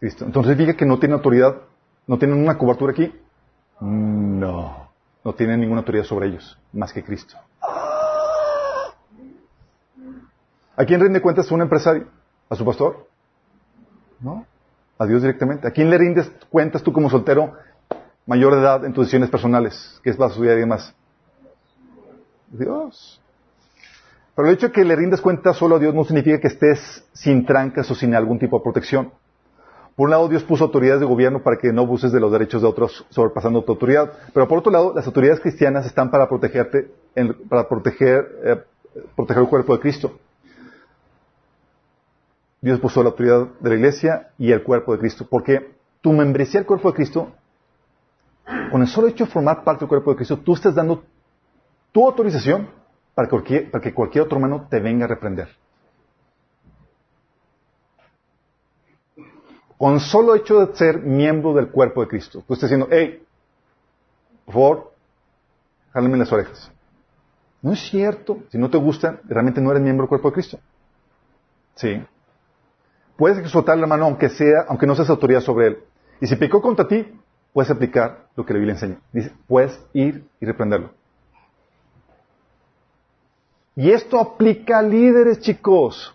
Cristo. Entonces significa que no tiene autoridad, no tienen una cobertura aquí. No, no tienen ninguna autoridad sobre ellos, más que Cristo. ¿A quién rinde cuentas un empresario? ¿A su pastor? ¿No? A Dios directamente. ¿A quién le rindes cuentas tú como soltero mayor de edad en tus decisiones personales? ¿Qué es la su vida y demás? Dios. Pero el hecho de que le rindas cuentas solo a Dios no significa que estés sin trancas o sin algún tipo de protección. Por un lado, Dios puso autoridades de gobierno para que no abuses de los derechos de otros sobrepasando tu autoridad. Pero por otro lado, las autoridades cristianas están para protegerte, para proteger, eh, proteger el cuerpo de Cristo. Dios puso la autoridad de la iglesia y el cuerpo de Cristo. Porque tu membresía al cuerpo de Cristo, con el solo hecho de formar parte del cuerpo de Cristo, tú estás dando tu autorización para que cualquier, otro hermano te venga a reprender. con solo hecho de ser miembro del cuerpo de Cristo. Tú estás diciendo, hey, por favor, jálenme las orejas. No es cierto. Si no te gusta, realmente no eres miembro del cuerpo de Cristo. Sí. Puedes soltar la mano aunque sea, aunque no seas autoridad sobre él. Y si pecó contra ti, puedes aplicar lo que la Biblia enseña. Dice, puedes ir y reprenderlo. Y esto aplica a líderes, chicos.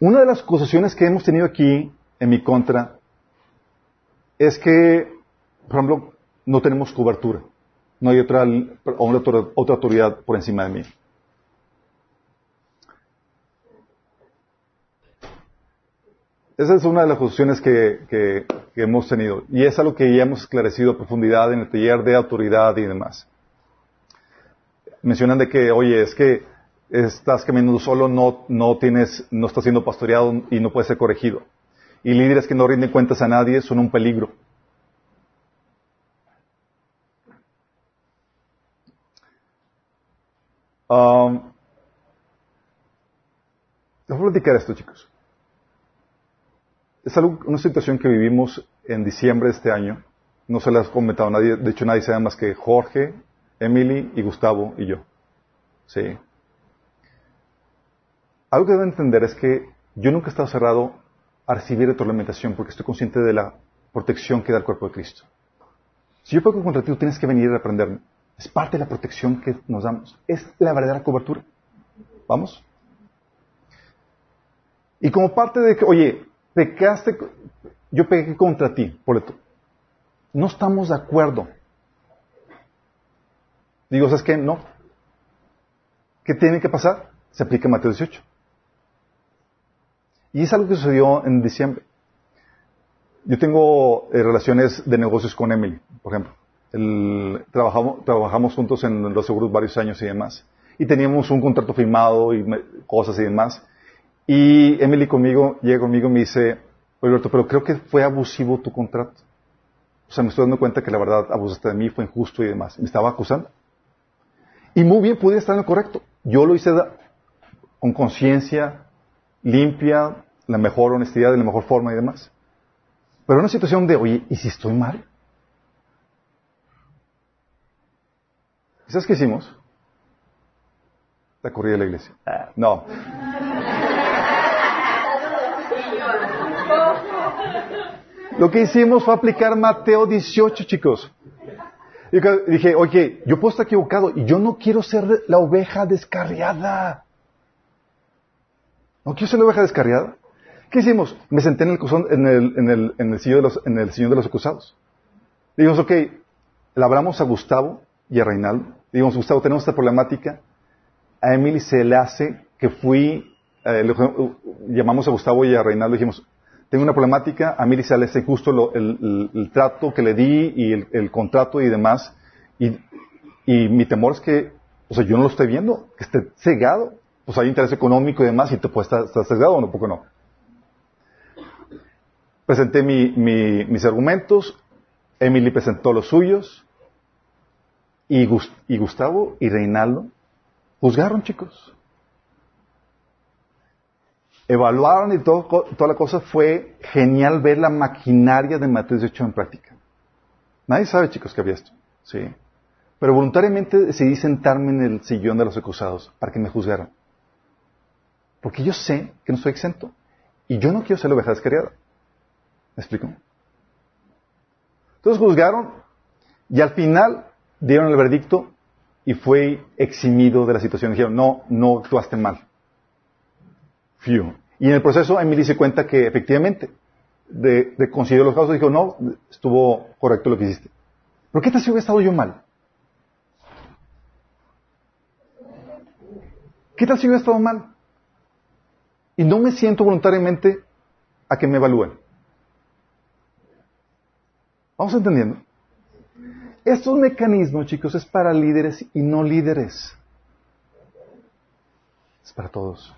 Una de las acusaciones que hemos tenido aquí en mi contra es que, por ejemplo, no tenemos cobertura. No hay otra, otra, otra autoridad por encima de mí. Esa es una de las acusaciones que, que, hemos tenido. Y es algo que ya hemos esclarecido a profundidad en el taller de autoridad y demás. Mencionan de que, oye, es que estás caminando solo, no, no tienes, no estás siendo pastoreado y no puedes ser corregido. Y líderes que no rinden cuentas a nadie son un peligro. Um, les voy a platicar esto, chicos. Es algo, una situación que vivimos en diciembre de este año. No se las ha comentado a nadie. De hecho, nadie sabe más que Jorge, Emily y Gustavo y yo. Sí. Algo que deben entender es que yo nunca he estado cerrado a recibir retroalimentación porque estoy consciente de la protección que da el cuerpo de Cristo. Si yo peco contra ti, tú tienes que venir a reprenderme. Es parte de la protección que nos damos. Es la verdadera cobertura. ¿Vamos? Y como parte de que, oye, pecaste, yo pequé contra ti, por esto. No estamos de acuerdo. Digo, ¿sabes qué? No. ¿Qué tiene que pasar? Se aplica Mateo 18. Y es algo que sucedió en diciembre. Yo tengo eh, relaciones de negocios con Emily, por ejemplo. trabajamos, trabajamos juntos en los seguros varios años y demás. Y teníamos un contrato firmado y cosas y demás. Y Emily conmigo, llega conmigo y me dice, Alberto, pero creo que fue abusivo tu contrato. O sea, me estoy dando cuenta que la verdad abusaste de mí, fue injusto y demás. Me estaba acusando. Y muy bien, pude estar en lo correcto. Yo lo hice con conciencia, limpia, la mejor honestidad, de la mejor forma y demás. Pero en una situación de, oye, ¿y si estoy mal? ¿Sabes qué hicimos? La corrida de la iglesia. No. Lo que hicimos fue aplicar Mateo 18, chicos. Dije, oye, yo puedo estar equivocado y yo no quiero ser la oveja descarriada. ¿No quiero ser la oveja descarriada? ¿Qué hicimos? Me senté en el, en el, en el, en el, sillón, de los, en el de los acusados. Dijimos, ok, le hablamos a Gustavo y a Reinaldo. Dijimos, Gustavo, tenemos esta problemática. A Emily se le hace que fui, eh, llamamos a Gustavo y a Reinaldo y dijimos, tengo una problemática, a se le hace justo el, trato que le di y el, contrato y demás. Y, mi temor es que, o sea, yo no lo estoy viendo, que esté cegado pues hay interés económico y demás y te puede estar, sesgado o no, poco no. Presenté mis argumentos, Emily presentó los suyos y, y Gustavo y Reinaldo juzgaron, chicos. Evaluaron y todo, toda la cosa fue genial ver la maquinaria de Mateo 18 en práctica. Nadie sabe, chicos, que había esto. Sí. Pero voluntariamente decidí sentarme en el sillón de los acusados para que me juzgaran. Porque yo sé que no soy exento. Y yo no quiero ser la oveja descarriada. ¿Me explico? Entonces juzgaron y al final dieron el veredicto y fue eximido de la situación. Dijeron, no, no actuaste mal. Y en el proceso Emily se cuenta que efectivamente, de, de consideró los casos, dijo, no, estuvo correcto lo que hiciste. ¿Pero qué tal si hubiera estado yo mal? ¿Qué tal si hubiera estado mal? y no me siento voluntariamente a que me evalúen. ¿Vamos entendiendo? Estos mecanismos, chicos, es para líderes y no líderes. Es para todos.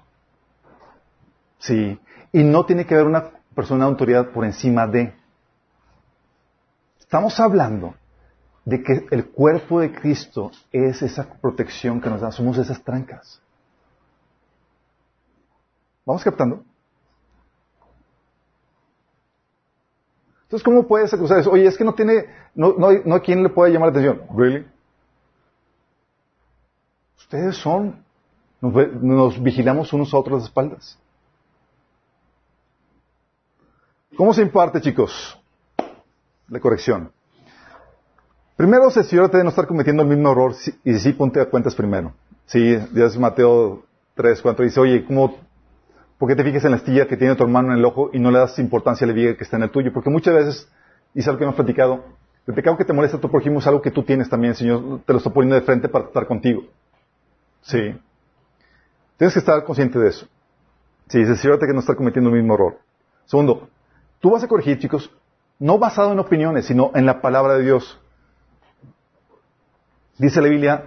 Sí. Y no tiene que haber una persona de autoridad por encima de. Estamos hablando de que el cuerpo de Cristo es esa protección que nos da, somos esas trancas. ¿Vamos captando? Entonces, ¿cómo puedes acusar eso? Oye, es que no tiene, no, no, no hay quien le pueda llamar la atención. ¿Really? Ustedes son, nos vigilamos unos a otros las espaldas. ¿Cómo se imparte, chicos? La corrección. Primero, asesórate de no estar cometiendo el mismo error y sí ponte a cuentas primero. Sí, es Mateo 3, 4, dice, oye, ¿cómo, ¿por qué te fijas en la astilla que tiene tu hermano en el ojo y no le das importancia a la viga que está en el tuyo? Porque muchas veces, y es algo que hemos platicado, el pecado que te molesta a tu prójimo es algo que tú tienes también, Señor te lo está poniendo de frente para estar contigo. Sí. Tienes que estar consciente de eso. Sí, asesórate que no estar cometiendo el mismo error. Segundo, tú vas a corregir, chicos, no basado en opiniones, sino en la palabra de Dios. Dice la Biblia,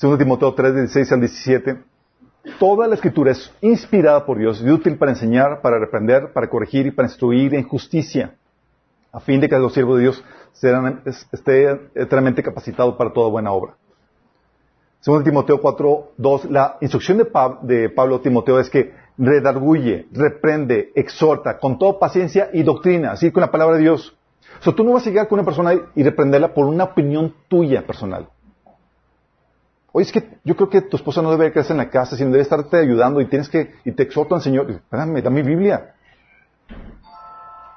2 Timoteo 3, 16 al 17, toda la escritura es inspirada por Dios y útil para enseñar, para reprender, para corregir y para instruir en justicia, a fin de que los siervos de Dios sean, es- esté eternamente capacitados para toda buena obra. 2 Timoteo 4, 2, la instrucción de Pablo a Timoteo es que redarguye, reprende, exhorta con toda paciencia y doctrina, así con la palabra de Dios. O sea, tú no vas a llegar con una persona y- reprenderla por una opinión tuya personal. Oye, es que yo creo que tu esposa no debe quedarse en la casa, sino debe estarte ayudando y tienes que, y te exhorto al Señor. Espérame, dame Biblia.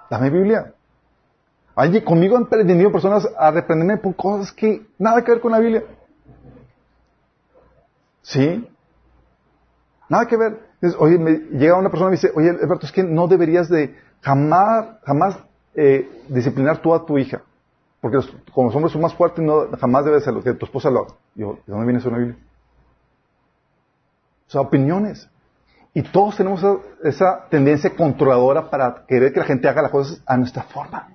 Dame Biblia. Allí conmigo han pretendido personas a reprenderme por cosas que nada que ver con la Biblia. ¿Sí? Nada que ver. Oye, me llega una persona y me dice, oye, Alberto, es que no deberías de jamás, jamás eh, disciplinar tú a tu hija. Porque como los hombres son más fuertes, jamás debe ser lo que tu esposa lo haga. Yo, ¿de dónde viene eso en la Biblia? O sea, opiniones. Y todos tenemos esa, esa tendencia controladora para querer que la gente haga las cosas a nuestra forma.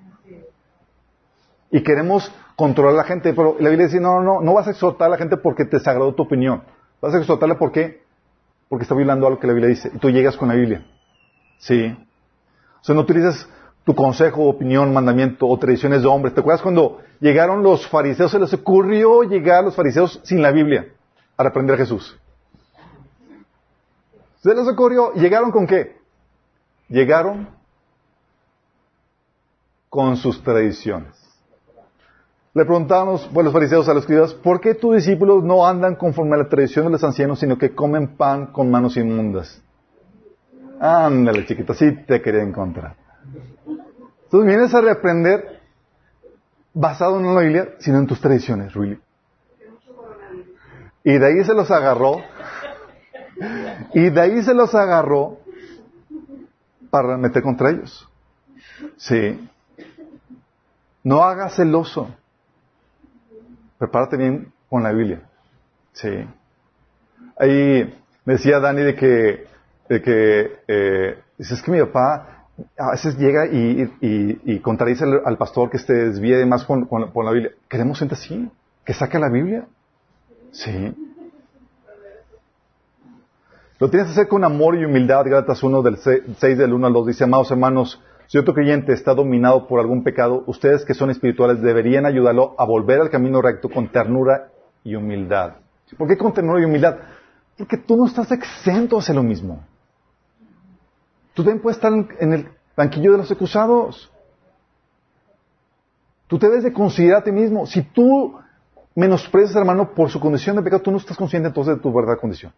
Y queremos controlar a la gente, pero la Biblia dice, no, no, no, no vas a exhortar a la gente porque te desagradó tu opinión. Vas a exhortarla porque, porque está violando algo que la Biblia dice. Y tú llegas con la Biblia. Sí. O sea, no utilizas tu consejo, opinión, mandamiento o tradiciones de hombres. ¿Te acuerdas cuando llegaron los fariseos? Se les ocurrió llegar los fariseos sin la Biblia a reprender a Jesús. Se les ocurrió. ¿Llegaron con qué? Llegaron con sus tradiciones. Le preguntamos, pues, los fariseos a los escribas, ¿por qué tus discípulos no andan conforme a la tradición de los ancianos, sino que comen pan con manos inmundas? Ándale, chiquito, sí te quería encontrar. Entonces vienes a reprender basado no en la Biblia, sino en tus tradiciones, really. Y de ahí se los agarró. Y de ahí se los agarró para meter contra ellos. Sí. No hagas celoso. Prepárate bien con la Biblia. Sí. Ahí me decía Dani de que, de que eh, es que mi papá a veces llega y, y, y contradice al, pastor que se desvíe más con, con, la Biblia. Queremos gente así, que saque la Biblia. Sí. Lo tienes que hacer con amor y humildad. Gálatas 1 del 6 del 1 al 2 dice, amados hermanos, si otro creyente está dominado por algún pecado, ustedes que son espirituales deberían ayudarlo a volver al camino recto con ternura y humildad. ¿Por qué con ternura y humildad? Porque tú no estás exento a hacer lo mismo. Tú también puedes estar en el banquillo de los acusados. Tú debes de considerar a ti mismo. Si tú menosprecias, hermano, por su condición de pecado, tú no estás consciente entonces de tu verdadera condición.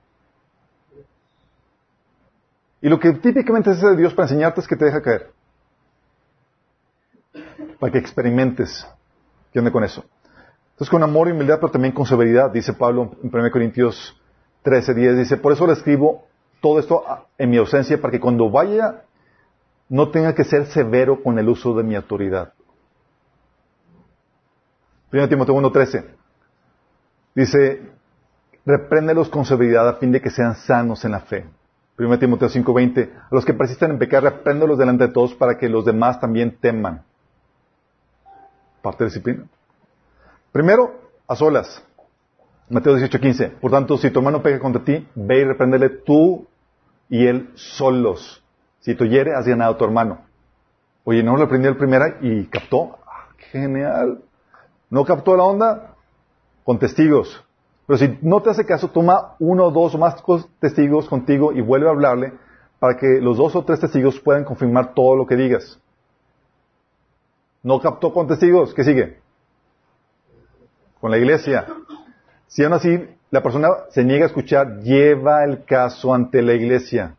Y lo que típicamente hace Dios para enseñarte es que te deja caer. Para que experimentes. ¿Qué onda con eso? Entonces, con amor y humildad, pero también con severidad, dice Pablo en 1 Corintios 13, 10, dice, por eso le escribo todo esto en mi ausencia, para que cuando vaya no tenga que ser severo con el uso de mi autoridad. 1 Timoteo 1, 13, dice, repréndelos con severidad a fin de que sean sanos en la fe. 1 Timoteo 5:20, a los que persisten en pecar, repréndolos delante de todos para que los demás también teman. Parte de disciplina. Primero, a solas. Mateo 18:15, por tanto, si tu hermano peca contra ti, ve y repréndele tú y él solos. Si tú hiere, has ganado a tu hermano. Oye, no lo aprendió el primera y captó. Ah, genial. ¿No captó la onda? Con testigos. Pero si no te hace caso, toma uno, dos o más testigos contigo y vuelve a hablarle para que los dos o tres testigos puedan confirmar todo lo que digas. No captó con testigos. ¿Qué sigue? Con la iglesia. Si aún así la persona se niega a escuchar, lleva el caso ante la iglesia.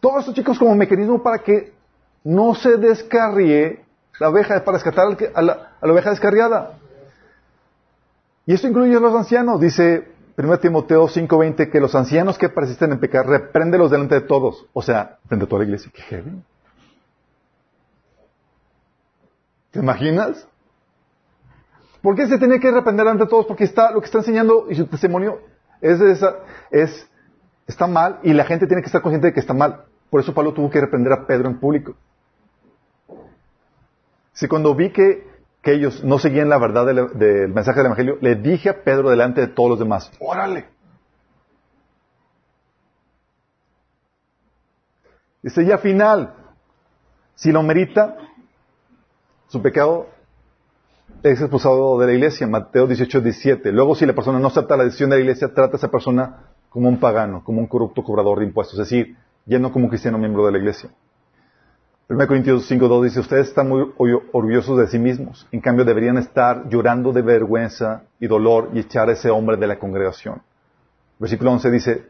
Todo esto, chicos, como mecanismo para que no se descarríe la oveja, para rescatar a la, a la oveja descarriada. Y esto incluye a los ancianos. Dice 1 Timoteo 5:20 que los ancianos que persisten en pecar, repréndelos delante de todos. O sea, frente a toda la iglesia. ¡Qué heavy! ¿Te imaginas? ¿Por qué se tiene que reprender delante de todos? Porque está, lo que está enseñando y su testimonio es, es, está mal y la gente tiene que estar consciente de que está mal. Por eso Pablo tuvo que reprender a Pedro en público. Si cuando vi que que ellos no seguían la verdad del, mensaje del Evangelio, le dije a Pedro delante de todos los demás, órale. Dice, ya final, si lo merita, su pecado es expulsado de la iglesia, Mateo 18, 17. Luego, si la persona no acepta la decisión de la iglesia, trata a esa persona como un pagano, como un corrupto cobrador de impuestos, es decir, ya no como un cristiano miembro de la iglesia. 1 Corintios 5.2 dice, ustedes están muy orgullosos de sí mismos, en cambio deberían estar llorando de vergüenza y dolor y echar a ese hombre de la congregación. Versículo 11 dice,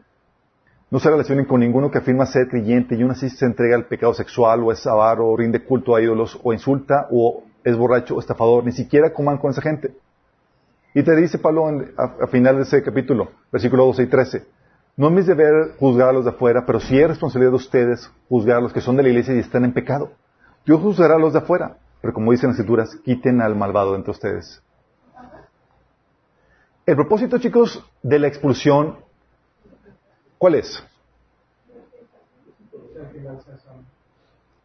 no se relacionen con ninguno que afirma ser creyente y aún así se entrega al pecado sexual o es avaro o rinde culto a ídolos o insulta o es borracho o estafador, ni siquiera coman con esa gente. Y te dice Pablo a, final de ese capítulo, versículo 12 y 13, no es mi deber juzgar a los de afuera, pero sí es responsabilidad de ustedes juzgar a los que son de la iglesia y están en pecado. Dios juzgará a los de afuera, pero como dicen las escrituras, quiten al malvado entre ustedes. El propósito, chicos, de la expulsión, ¿cuál es?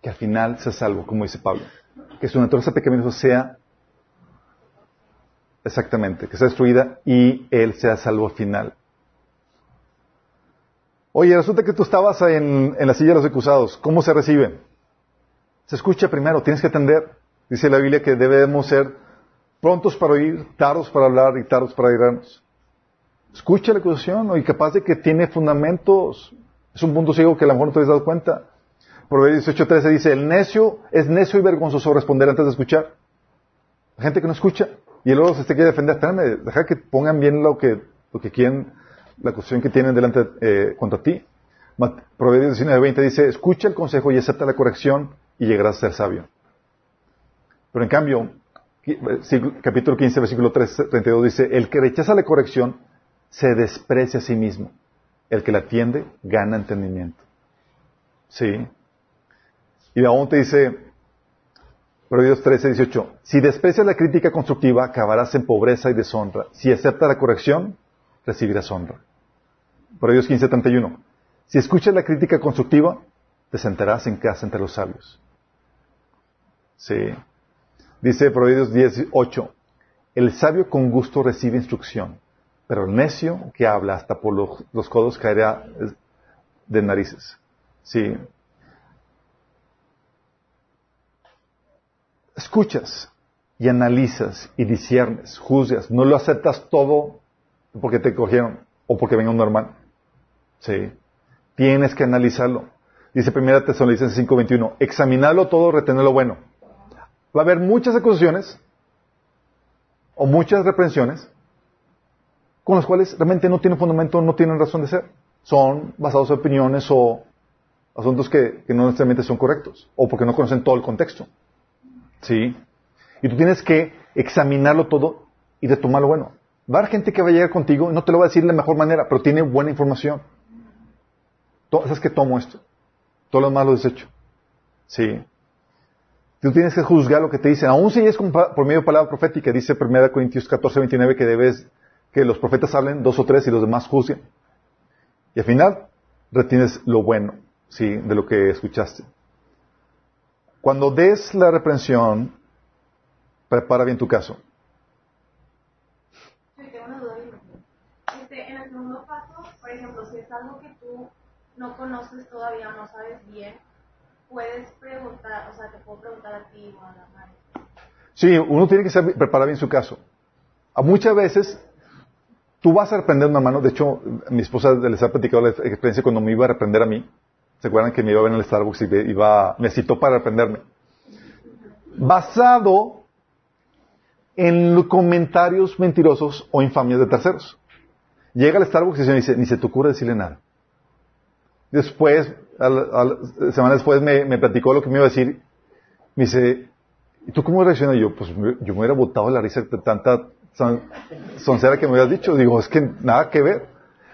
Que al final sea salvo, como dice Pablo. Que su naturaleza pecaminosa sea exactamente, que sea destruida y él sea salvo al final. Oye, resulta que tú estabas en, la silla de los acusados. ¿Cómo se recibe? Se escucha primero, tienes que atender. Dice la Biblia que debemos ser prontos para oír, tardos para hablar y tardos para irnos. Escucha la acusación y capaz de que tiene fundamentos. Es un punto ciego que a lo mejor no te has dado cuenta. Proverbios 18.13 dice, el necio es necio y vergonzoso responder antes de escuchar. Gente que no escucha y luego se te quiere defender, espérame, deja que pongan bien lo que, lo que quieren la cuestión que tienen delante eh, contra ti. Proverbios 19:20 dice, escucha el consejo y acepta la corrección y llegarás a ser sabio. Pero en cambio, capítulo 15, versículo 32 dice, el que rechaza la corrección se desprecia a sí mismo. El que la atiende gana entendimiento. Sí. Y aún te dice, Proverbios 13, 18, si desprecias la crítica constructiva, acabarás en pobreza y deshonra. Si aceptas la corrección, recibirás honra. Proverbios 15:31. Si escuchas la crítica constructiva, te sentarás en casa entre los sabios. Sí. Dice Proverbios 18. El sabio con gusto recibe instrucción, pero el necio que habla hasta por los, codos caerá de narices. Sí. Escuchas y analizas y disiernes, juzgas, no lo aceptas todo porque te cogieron o porque venga un normal. Sí. Tienes que analizarlo. Dice primera Tesalonicenses 5:21, examinarlo todo, retener lo bueno. Va a haber muchas acusaciones o muchas reprensiones con las cuales realmente no tienen fundamento, no tienen razón de ser. Son basados en opiniones o asuntos que, no necesariamente son correctos o porque no conocen todo el contexto. ¿Sí? Y tú tienes que examinarlo todo y retomar lo bueno. Va a haber gente que va a llegar contigo y no te lo va a decir de la mejor manera, pero tiene buena información. ¿Sabes que tomo esto? Todo lo demás lo desecho. Sí. Tú tienes que juzgar lo que te dicen, aun si es por medio de palabra profética, dice 1 Corintios 14, 29 que debes que los profetas hablen dos o tres y los demás juzguen. Y al final retienes lo bueno, sí, de lo que escuchaste. Cuando des la reprensión, prepara bien tu caso.
algo que tú no conoces todavía, no sabes bien, puedes preguntar, o sea, te puedo preguntar a ti o a la madre.
Sí, uno tiene que saber, preparar bien su caso. A muchas veces tú vas a reprender una mano. De hecho, mi esposa les ha platicado la experiencia cuando me iba a reprender a mí. ¿Se acuerdan que me iba a ver en el Starbucks y me citó para reprenderme? basado en comentarios mentirosos o infamias de terceros. Llega al Starbucks y dice, ni se te ocurre decirle nada. Después, al, semana después me, me, platicó lo que me iba a decir. Me dice, ¿y tú cómo reaccionas? Yo, pues yo me hubiera botado la risa de tanta soncera que me habías dicho. Digo, es que nada que ver.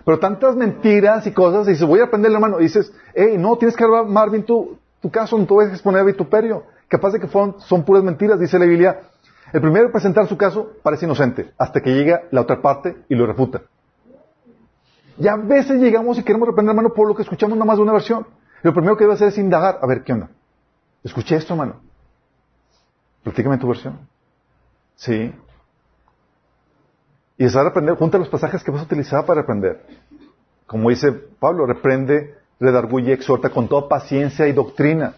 Pero tantas mentiras y cosas, y dices, voy a aprender la mano. Y dices, hey, no, tienes que armar bien tu, tu caso, no te voy a exponer a vituperio. Capaz de que son puras mentiras, dice la Biblia. El primero en presentar su caso parece inocente, hasta que llega la otra parte y lo refuta. Y a veces llegamos y queremos reprender, hermano, por lo que escuchamos nada más de una versión. lo primero que debe hacer es indagar. A ver, ¿qué onda? Escuché esto, hermano. Platícame tu versión. Sí. Y es a reprender, junta los pasajes que vas a utilizar para reprender. Como dice Pablo, reprende, redarguye, exhorta con toda paciencia y doctrina.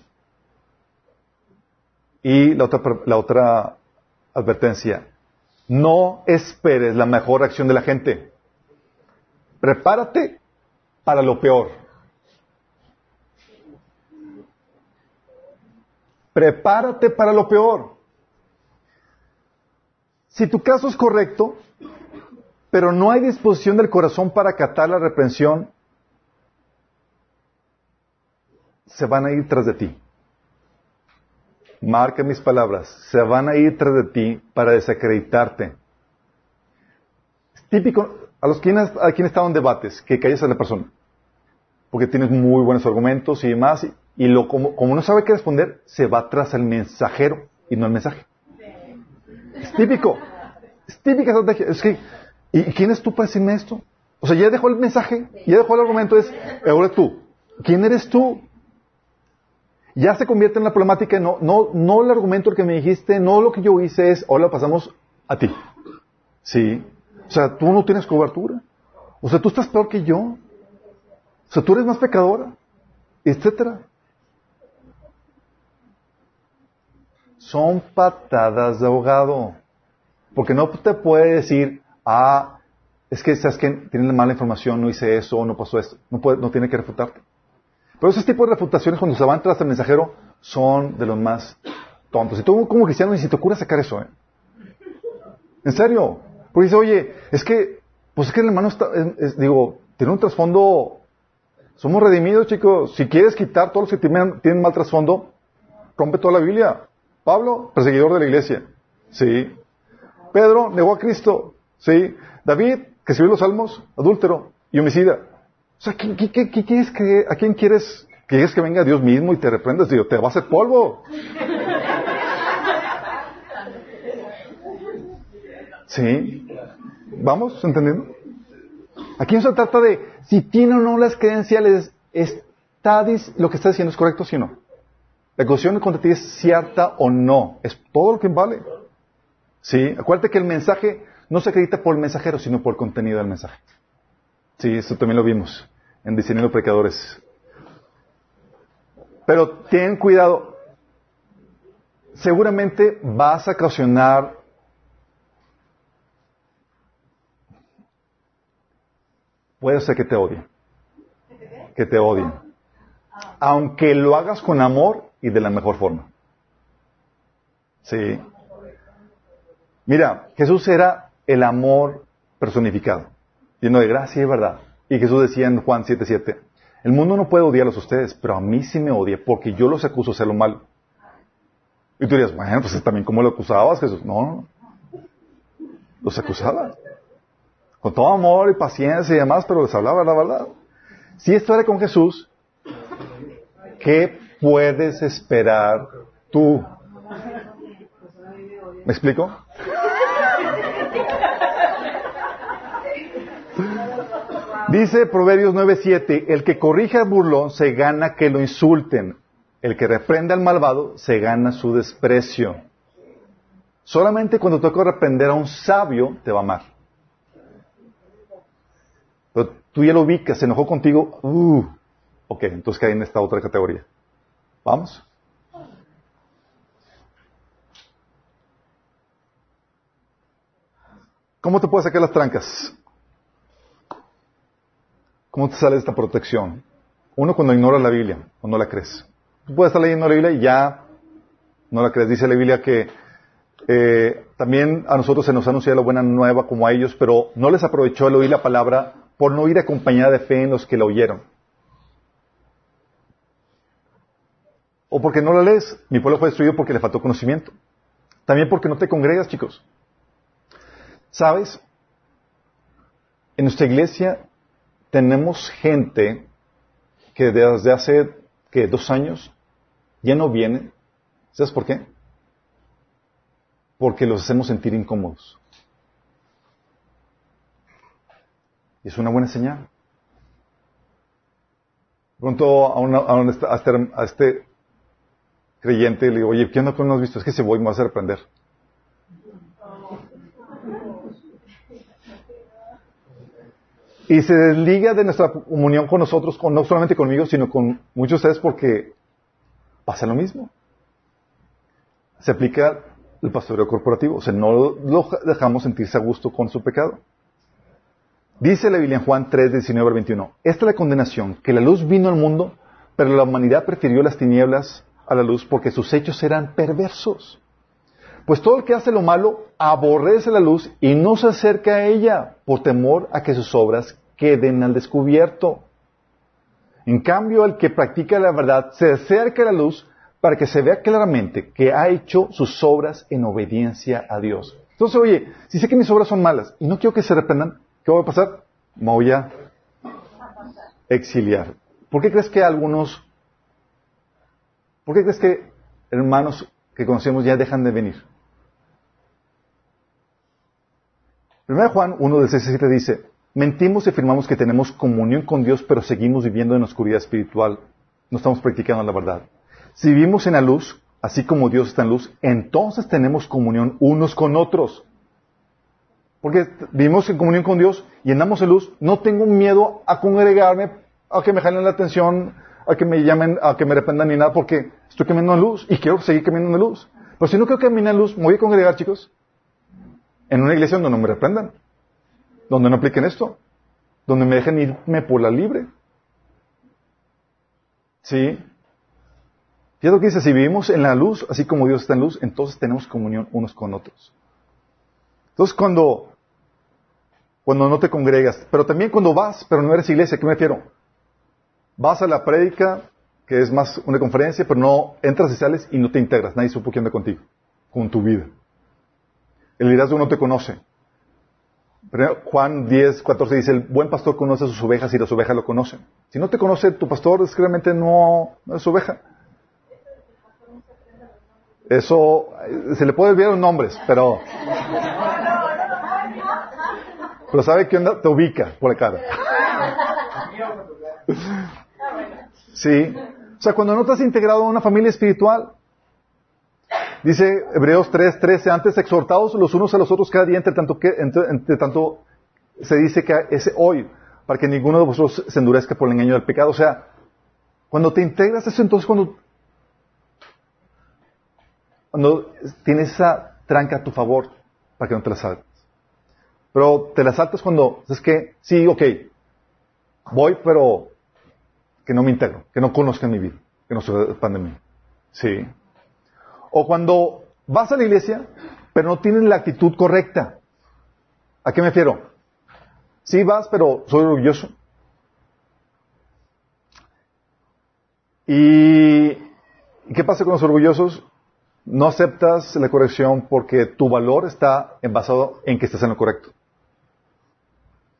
Y la otra, la otra advertencia, no esperes la mejor acción de la gente. Prepárate para lo peor. Prepárate para lo peor. Si tu caso es correcto, pero no hay disposición del corazón para acatar la reprensión, se van a ir tras de ti. Marca mis palabras, se van a ir tras de ti para desacreditarte. Es típico, a los quienes, a quienes estaban debates, que calles a la persona, porque tienes muy buenos argumentos y demás, y, lo, como, no sabe qué responder, se va tras el mensajero y no el mensaje. Es típico, es típica estrategia. Es que ¿Y quién es tú para decirme esto? O sea, ya dejó el mensaje, ya dejó el argumento, es, ahora tú. ¿Quién eres tú? Ya se convierte en la problemática, no, no, no el argumento el que me dijiste, no lo que yo hice es, ahora pasamos a ti. Sí. O sea, tú no tienes cobertura. O sea, tú estás peor que yo. O sea, tú eres más pecadora. Etcétera. Son patadas de ahogado. Porque no te puede decir, ah, es que sabes que tienen mala información, no hice eso, no pasó esto, no, tiene que refutarte. Pero esos tipos de refutaciones cuando se van tras el mensajero son de los más tontos. Y tú como cristiano ni si te ocurre sacar eso, ¿eh? En serio. Porque dice, oye, es que, pues es que el hermano está, digo, tiene un trasfondo, somos redimidos, chicos. Si quieres quitar todos los que tienen mal trasfondo, rompe toda la Biblia. Pablo, perseguidor de la iglesia. Sí. Pedro negó a Cristo. ¿Sí? David, que escribió los salmos, adúltero y homicida. O sea, ¿qué, quieres que, ¿a quién quieres? ¿Quieres que venga Dios mismo y te reprendas? Digo, te va a hacer polvo. ¿Sí? ¿Vamos? ¿Entendiendo? Aquí no se trata de si tiene o no las credenciales, está, lo que está diciendo es correcto, sí o no. La acusación contra ti es cierta o no. Es todo lo que vale. ¿Sí? Acuérdate que el mensaje no se acredita por el mensajero, sino por el contenido del mensaje. Sí, eso también lo vimos en Diseñando Pecadores. Pero ten cuidado. Seguramente vas a ocasionar puede ser que te odien. Que te odien. Aunque lo hagas con amor y de la mejor forma. Sí. Mira, Jesús era el amor personificado, lleno de gracia y verdad. Y Jesús decía en Juan 7:7, el mundo no puede odiarlos a ustedes, pero a mí sí me odia porque yo los acuso de hacer lo malo. Y tú dirías, bueno, pues también cómo lo acusabas Jesús. No, los acusaba. Con todo amor y paciencia y demás, pero les hablaba la verdad. Si esto era con Jesús, ¿qué puedes esperar tú? ¿Me explico? Dice Proverbios 9:7, el que corrige al burlón se gana que lo insulten, el que reprende al malvado se gana su desprecio. Solamente cuando toca reprender a un sabio te va a amar. Pero tú ya lo ubicas, se enojó contigo, uh, ok, entonces cae en esta otra categoría. ¿Vamos? ¿Cómo te puedes sacar las trancas? ¿Cómo te sale esta protección? Uno cuando ignora la Biblia, o no la crees. Tú puedes estar leyendo la Biblia y ya no la crees. Dice la Biblia que eh, también a nosotros se nos anuncia la buena nueva como a ellos, pero no les aprovechó el oír la palabra por no ir acompañada de fe en los que la oyeron. O porque no la lees. Mi pueblo fue destruido porque le faltó conocimiento. También porque no te congregas, chicos. ¿Sabes? En nuestra iglesia tenemos gente que desde hace que dos años ya no viene. ¿Sabes por qué? Porque los hacemos sentir incómodos. Y es una buena señal. Pronto a, este, a, este, creyente le digo, oye, ¿qué no has visto? Es que se voy, me vas a reprender. Y se desliga de nuestra comunión con nosotros, no solamente conmigo, sino con muchos de ustedes porque pasa lo mismo. Se aplica el pastoreo corporativo, o sea, no lo dejamos sentirse a gusto con su pecado. Dice la Biblia en Juan 3, 19 al 21, esta es la condenación, que la luz vino al mundo, pero la humanidad prefirió las tinieblas a la luz porque sus hechos eran perversos. Pues todo el que hace lo malo aborrece la luz y no se acerca a ella por temor a que sus obras queden al descubierto. En cambio, el que practica la verdad se acerca a la luz para que se vea claramente que ha hecho sus obras en obediencia a Dios. Entonces, oye, si sé que mis obras son malas y no quiero que se arrepentan, ¿qué va a pasar? Me voy a exiliar. ¿Por qué crees que algunos, por qué crees que hermanos que conocemos ya dejan de venir? 1 Juan 1 del 6 7 dice, mentimos y afirmamos que tenemos comunión con Dios, pero seguimos viviendo en oscuridad espiritual. No estamos practicando la verdad. Si vivimos en la luz, así como Dios está en luz, entonces tenemos comunión unos con otros. Porque vivimos en comunión con Dios y andamos en luz, no tengo miedo a congregarme, a que me jalen la atención, a que me llamen, a que me arrependan ni nada, porque estoy caminando en luz y quiero seguir caminando en luz. Pero si no quiero caminar en luz, me voy a congregar, chicos en una iglesia donde no me reprendan, donde no apliquen esto, donde me dejen irme por la libre. ¿Sí? Fíjate lo que dice, si vivimos en la luz, así como Dios está en luz, entonces tenemos comunión unos con otros. Entonces cuando, cuando no te congregas, pero también cuando vas, pero no eres iglesia, ¿qué me refiero? Vas a la prédica, que es más una conferencia, pero no entras y sales y no te integras, nadie supo quién anda contigo, con tu vida. El liderazgo no te conoce. Juan 10, 14 dice, el buen pastor conoce a sus ovejas y las ovejas lo conocen. Si no te conoce tu pastor, es realmente no, es oveja. Eso, se le puede olvidar los nombres, pero... Pero sabe que te ubica por la cara. Sí. O sea, cuando no te has integrado a una familia espiritual, Dice Hebreos 3, 13, antes exhortados los unos a los otros cada día, entre tanto, que, entre, tanto se dice que es hoy, para que ninguno de vosotros se endurezca por el engaño del pecado. O sea, cuando te integras eso, entonces cuando, cuando tienes esa tranca a tu favor, para que no te la saltes. Pero te la saltas cuando, es que, sí, ok, voy, pero que no me integro, que no conozcan mi vida, que no sepan de mí. Sí. O cuando vas a la iglesia, pero no tienes la actitud correcta. ¿A qué me refiero? Sí vas, pero soy orgulloso. ¿Y qué pasa con los orgullosos? No aceptas la corrección porque tu valor está basado en que estás en lo correcto.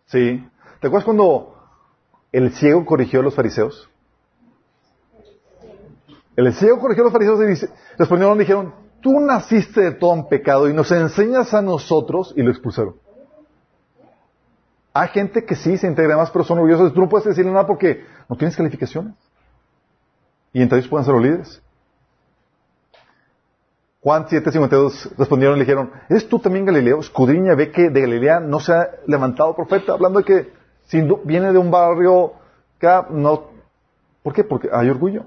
¿Sí? ¿Te acuerdas cuando el ciego corrigió a los fariseos? El ciego corrigió a los fariseos y respondieron y dijeron, tú naciste de todo un pecado y nos enseñas a nosotros y lo expulsaron. Hay gente que sí se integra más, pero son orgullosos. Tú no puedes decirle nada porque no tienes calificaciones. Y entre ellos pueden ser los líderes. Juan 7:52 respondieron y dijeron, ¿eres tú también Galileo? Escudriña, ve que de Galilea no se ha levantado profeta, hablando de que si viene de un barrio que no... ¿Por qué? Porque hay orgullo.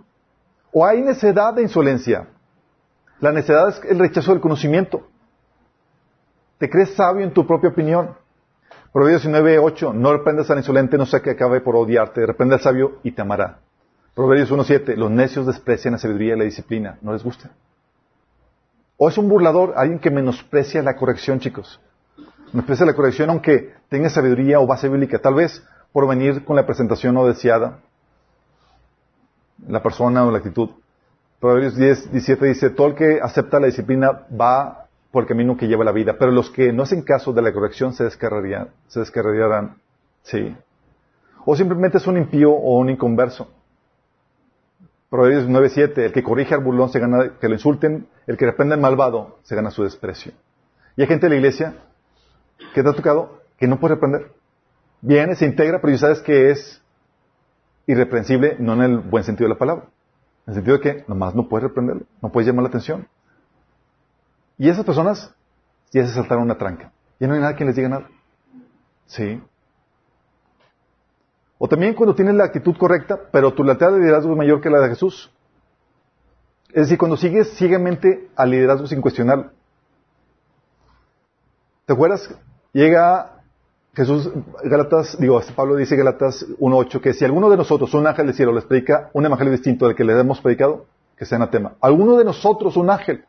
O hay necedad de insolencia. La necedad es el rechazo del conocimiento. Te crees sabio en tu propia opinión. Proverbios 19, 8. No reprendas al insolente, no sea que acabe por odiarte. Reprende al sabio y te amará. Proverbios 1, 7. Los necios desprecian la sabiduría y la disciplina. No les gusta. O es un burlador, alguien que menosprecia la corrección, chicos. Menosprecia la corrección aunque tenga sabiduría o base bíblica. Tal vez por venir con la presentación no deseada, la persona o la actitud. Proverbios 10, 17 dice, todo el que acepta la disciplina va por el camino que lleva la vida, pero los que no hacen caso de la corrección se descarriarán. Se descarriarán. Sí. O simplemente es un impío o un inconverso. Proverbios 9.7, el que corrige al burlón se gana, que lo insulten, el que reprende al malvado se gana su desprecio. Y hay gente de la iglesia que te ha tocado que no puede reprender. Viene, se integra, pero ya sabes que es irreprensible, no en el buen sentido de la palabra. En el sentido de que nomás no puedes reprenderlo, no puedes llamar la atención. Y esas personas ya se saltaron una tranca. Ya no hay nada que les diga nada. Sí. O también cuando tienes la actitud correcta, pero tu lealtad de liderazgo es mayor que la de Jesús. Es decir, cuando sigues ciegamente al liderazgo sin cuestionarlo. ¿Te acuerdas? Llega Jesús, Galatas, digo, Pablo dice Galatas 1.8 que si alguno de nosotros, un ángel del cielo, les predica un evangelio distinto del que le hemos predicado, que sea anatema. Alguno de nosotros, un ángel.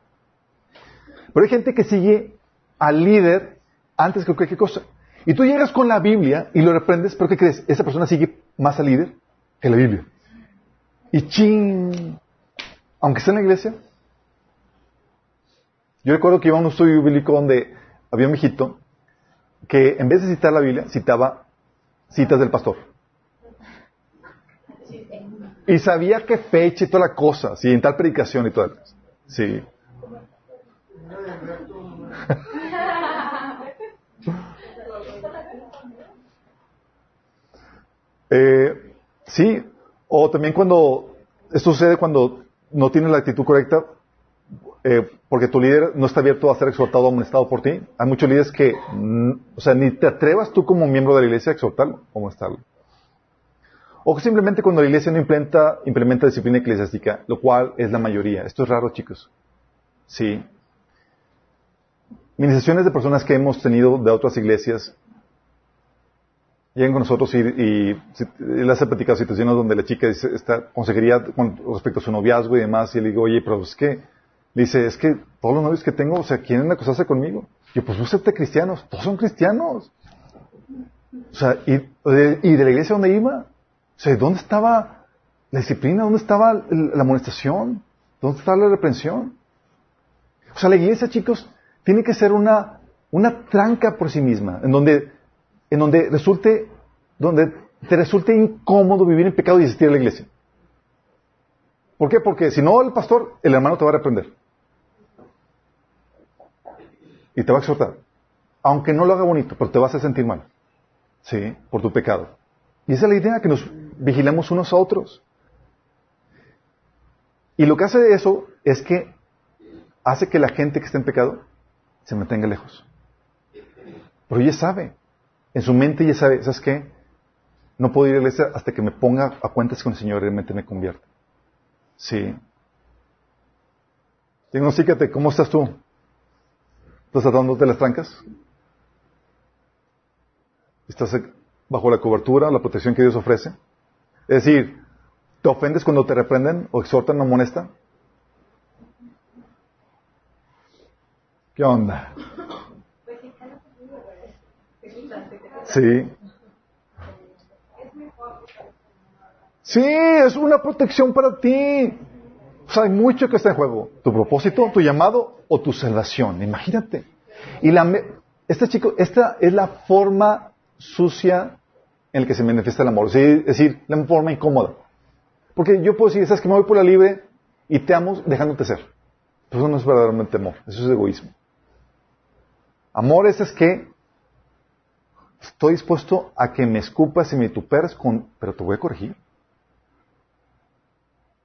Pero hay gente que sigue al líder antes que cualquier cosa. Y tú llegas con la Biblia y lo reprendes, pero ¿qué crees? Esa persona sigue más al líder que la Biblia. Y ching, aunque esté en la iglesia. Yo recuerdo que iba a un estudio bíblico donde había un mijito que en vez de citar la Biblia, citaba citas del pastor. Y sabía qué fecha y toda la cosa, sí, en tal predicación y todo. Sí. Eh, sí, o también cuando, esto sucede cuando no tienes la actitud correcta, eh, porque tu líder no está abierto a ser exhortado o amonestado por ti. Hay muchos líderes que, o sea, ni te atrevas tú como miembro de la iglesia a exhortarlo o amonestarlo. O simplemente cuando la iglesia no implementa, implementa disciplina eclesiástica, lo cual es la mayoría. Esto es raro, chicos. Sí. Ministraciones de personas que hemos tenido de otras iglesias llegan con nosotros y, y, él hace platicar situaciones donde la chica dice, está consejería con respecto a su noviazgo y demás, y le digo, oye, pero es que, dice, es que todos los novios que tengo, o sea, quieren acosarse conmigo. Yo, pues búsquete cristianos, todos son cristianos. O sea, y, y de la iglesia donde iba, o sea, ¿dónde estaba la disciplina? ¿Dónde estaba la amonestación? ¿Dónde estaba la reprensión? O sea, la iglesia, chicos, tiene que ser una, una tranca por sí misma, en donde en donde resulte, donde te resulte incómodo vivir en pecado y asistir a la iglesia. ¿Por qué? Porque si no el pastor, el hermano te va a reprender. Y te va a exhortar. Aunque no lo haga bonito, pero te vas a sentir mal. Sí, por tu pecado. Y esa es la idea, que nos vigilemos unos a otros. Y lo que hace eso es que hace que la gente que está en pecado se mantenga lejos. Pero ella sabe, en su mente ya sabe, ¿sabes qué? No puedo ir a la iglesia hasta que me ponga a cuentas con el Señor y realmente me convierta. Sí. Diagnostícate, ¿cómo estás tú? ¿Estás tratando de las trancas? ¿Estás bajo la cobertura, la protección que Dios ofrece? Es decir, ¿te ofendes cuando te reprenden o exhortan o amonestan? ¿Qué onda? Sí. Sí, es una protección para ti. O sea, hay mucho que está en juego. Tu propósito, tu llamado o tu salvación. Imagínate. Y la, este chico, esta es la forma sucia en la que se manifiesta el amor. Es decir, la forma incómoda. Porque yo puedo decir, sabes que me voy por la libre y te amo dejándote ser. Pero eso no es verdaderamente amor. Eso es egoísmo. Amor es, es que Estoy dispuesto a que me escupas y me tuperes con, pero te voy a corregir.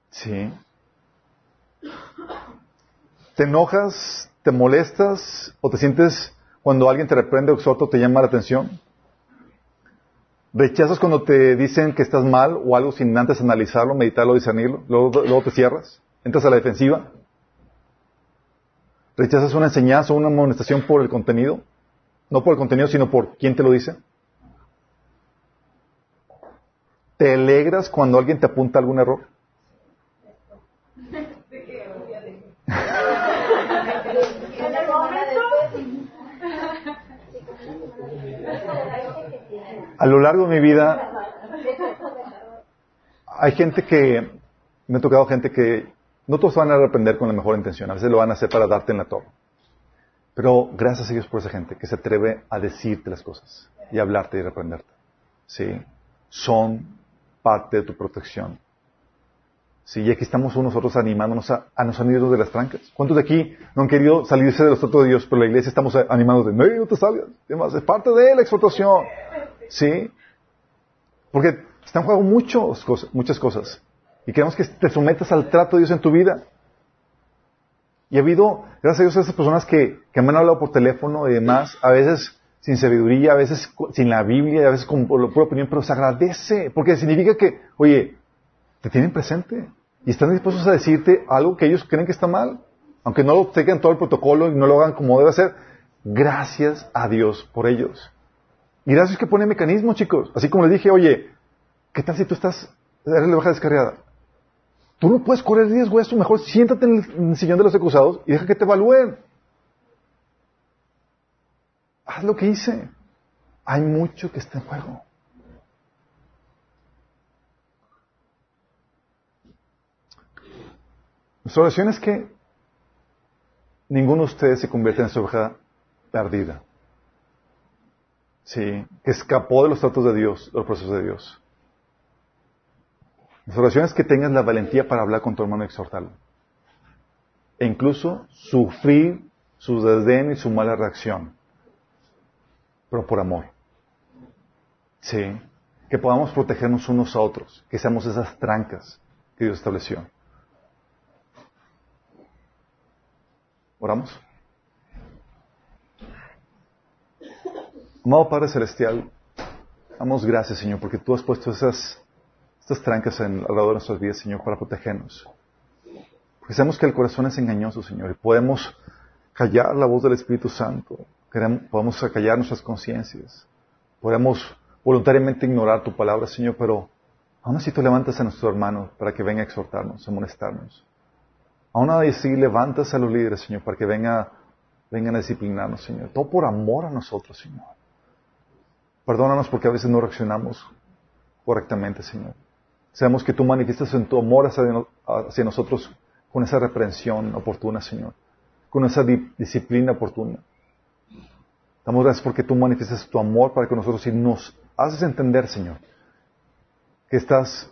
Sí. ¿Te enojas, te molestas o te sientes cuando alguien te reprende o exhorta o te llama la atención? ¿Rechazas cuando te dicen que estás mal o algo sin antes analizarlo, meditarlo, discernirlo? Luego, luego te cierras. Entras a la defensiva. ¿Rechazas una enseñanza o una amonestación por el contenido? No por el contenido, sino por quién te lo dice. ¿Te alegras cuando alguien te apunta algún error? A lo largo de mi vida, hay gente que, me ha tocado gente que no todos van a arrepender con la mejor intención, a veces lo van a hacer para darte en la torre. Pero gracias a Dios por esa gente que se atreve a decirte las cosas y hablarte y reprenderte. ¿Sí? Son parte de tu protección. Sí, y aquí estamos nosotros animándonos a, a no de las trancas. ¿Cuántos de aquí no han querido salirse de los tratos de Dios, pero la iglesia estamos animando de, no, no te salgas. Es parte de la exhortación. ¿Sí? Porque están en juego muchas cosas. Y queremos que te sometas al trato de Dios en tu vida. Y ha habido, gracias a Dios, esas personas que, que me han hablado por teléfono y demás, a veces sin sabiduría, a veces sin la Biblia, a veces con por pura opinión, pero se agradece, porque significa que, oye, te tienen presente y están dispuestos a decirte algo que ellos creen que está mal, aunque no lo tengan todo el protocolo y no lo hagan como debe ser. Gracias a Dios por ellos. Y gracias que pone mecanismos, chicos. Así como les dije, oye, ¿qué tal si tú estás, eres la baja descarriada? Tú no puedes correr riesgo eso. Mejor siéntate en el sillón de los acusados y deja que te evalúen. Haz lo que hice. Hay mucho que está en juego. Nuestra oración es que ninguno de ustedes se convierta en su oveja perdida. Sí, que escapó de los tratos de Dios, de los procesos de Dios. Nuestra oración es que tengas la valentía para hablar con tu hermano y exhortarlo. E incluso sufrir su desdén y su mala reacción. Pero por amor. Sí. Que podamos protegernos unos a otros. Que seamos esas trancas que Dios estableció. Oramos. Amado Padre Celestial, damos gracias, Señor, porque tú has puesto esas, estas trancas en, alrededor de nuestras vidas, Señor, para protegernos. Porque sabemos que el corazón es engañoso, Señor, y podemos callar la voz del Espíritu Santo, podemos callar nuestras conciencias, podemos voluntariamente ignorar tu palabra, Señor, pero aún así tú levantas a nuestro hermano para que venga a exhortarnos, a molestarnos. Aún así levantas a los líderes, Señor, para que venga, vengan a disciplinarnos, Señor. Todo por amor a nosotros, Señor. Perdónanos porque a veces no reaccionamos correctamente, Señor. Sabemos que tú manifiestas en tu amor hacia, nosotros con esa reprensión oportuna, Señor. Con esa disciplina oportuna. Damos gracias porque tú manifiestas tu amor para que nosotros y nos haces entender, Señor, que estás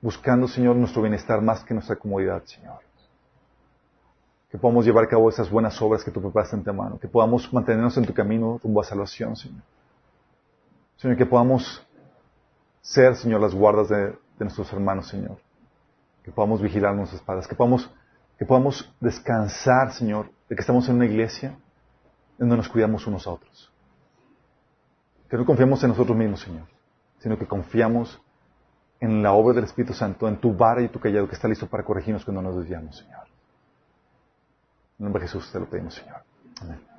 buscando, Señor, nuestro bienestar más que nuestra comodidad, Señor que podamos llevar a cabo esas buenas obras que tú preparaste en tu mano, que podamos mantenernos en tu camino rumbo a salvación, Señor. Señor, que podamos ser, Señor, las guardas de, nuestros hermanos, Señor. Que podamos vigilar nuestras espadas, que podamos, que podamos descansar, Señor, de que estamos en una iglesia donde nos cuidamos unos a otros. Que no confiamos en nosotros mismos, Señor, sino que confiamos en la obra del Espíritu Santo, en tu vara y tu callado que está listo para corregirnos cuando nos desviamos, Señor. En nombre de Jesús te lo pedimos, Señor. Amén.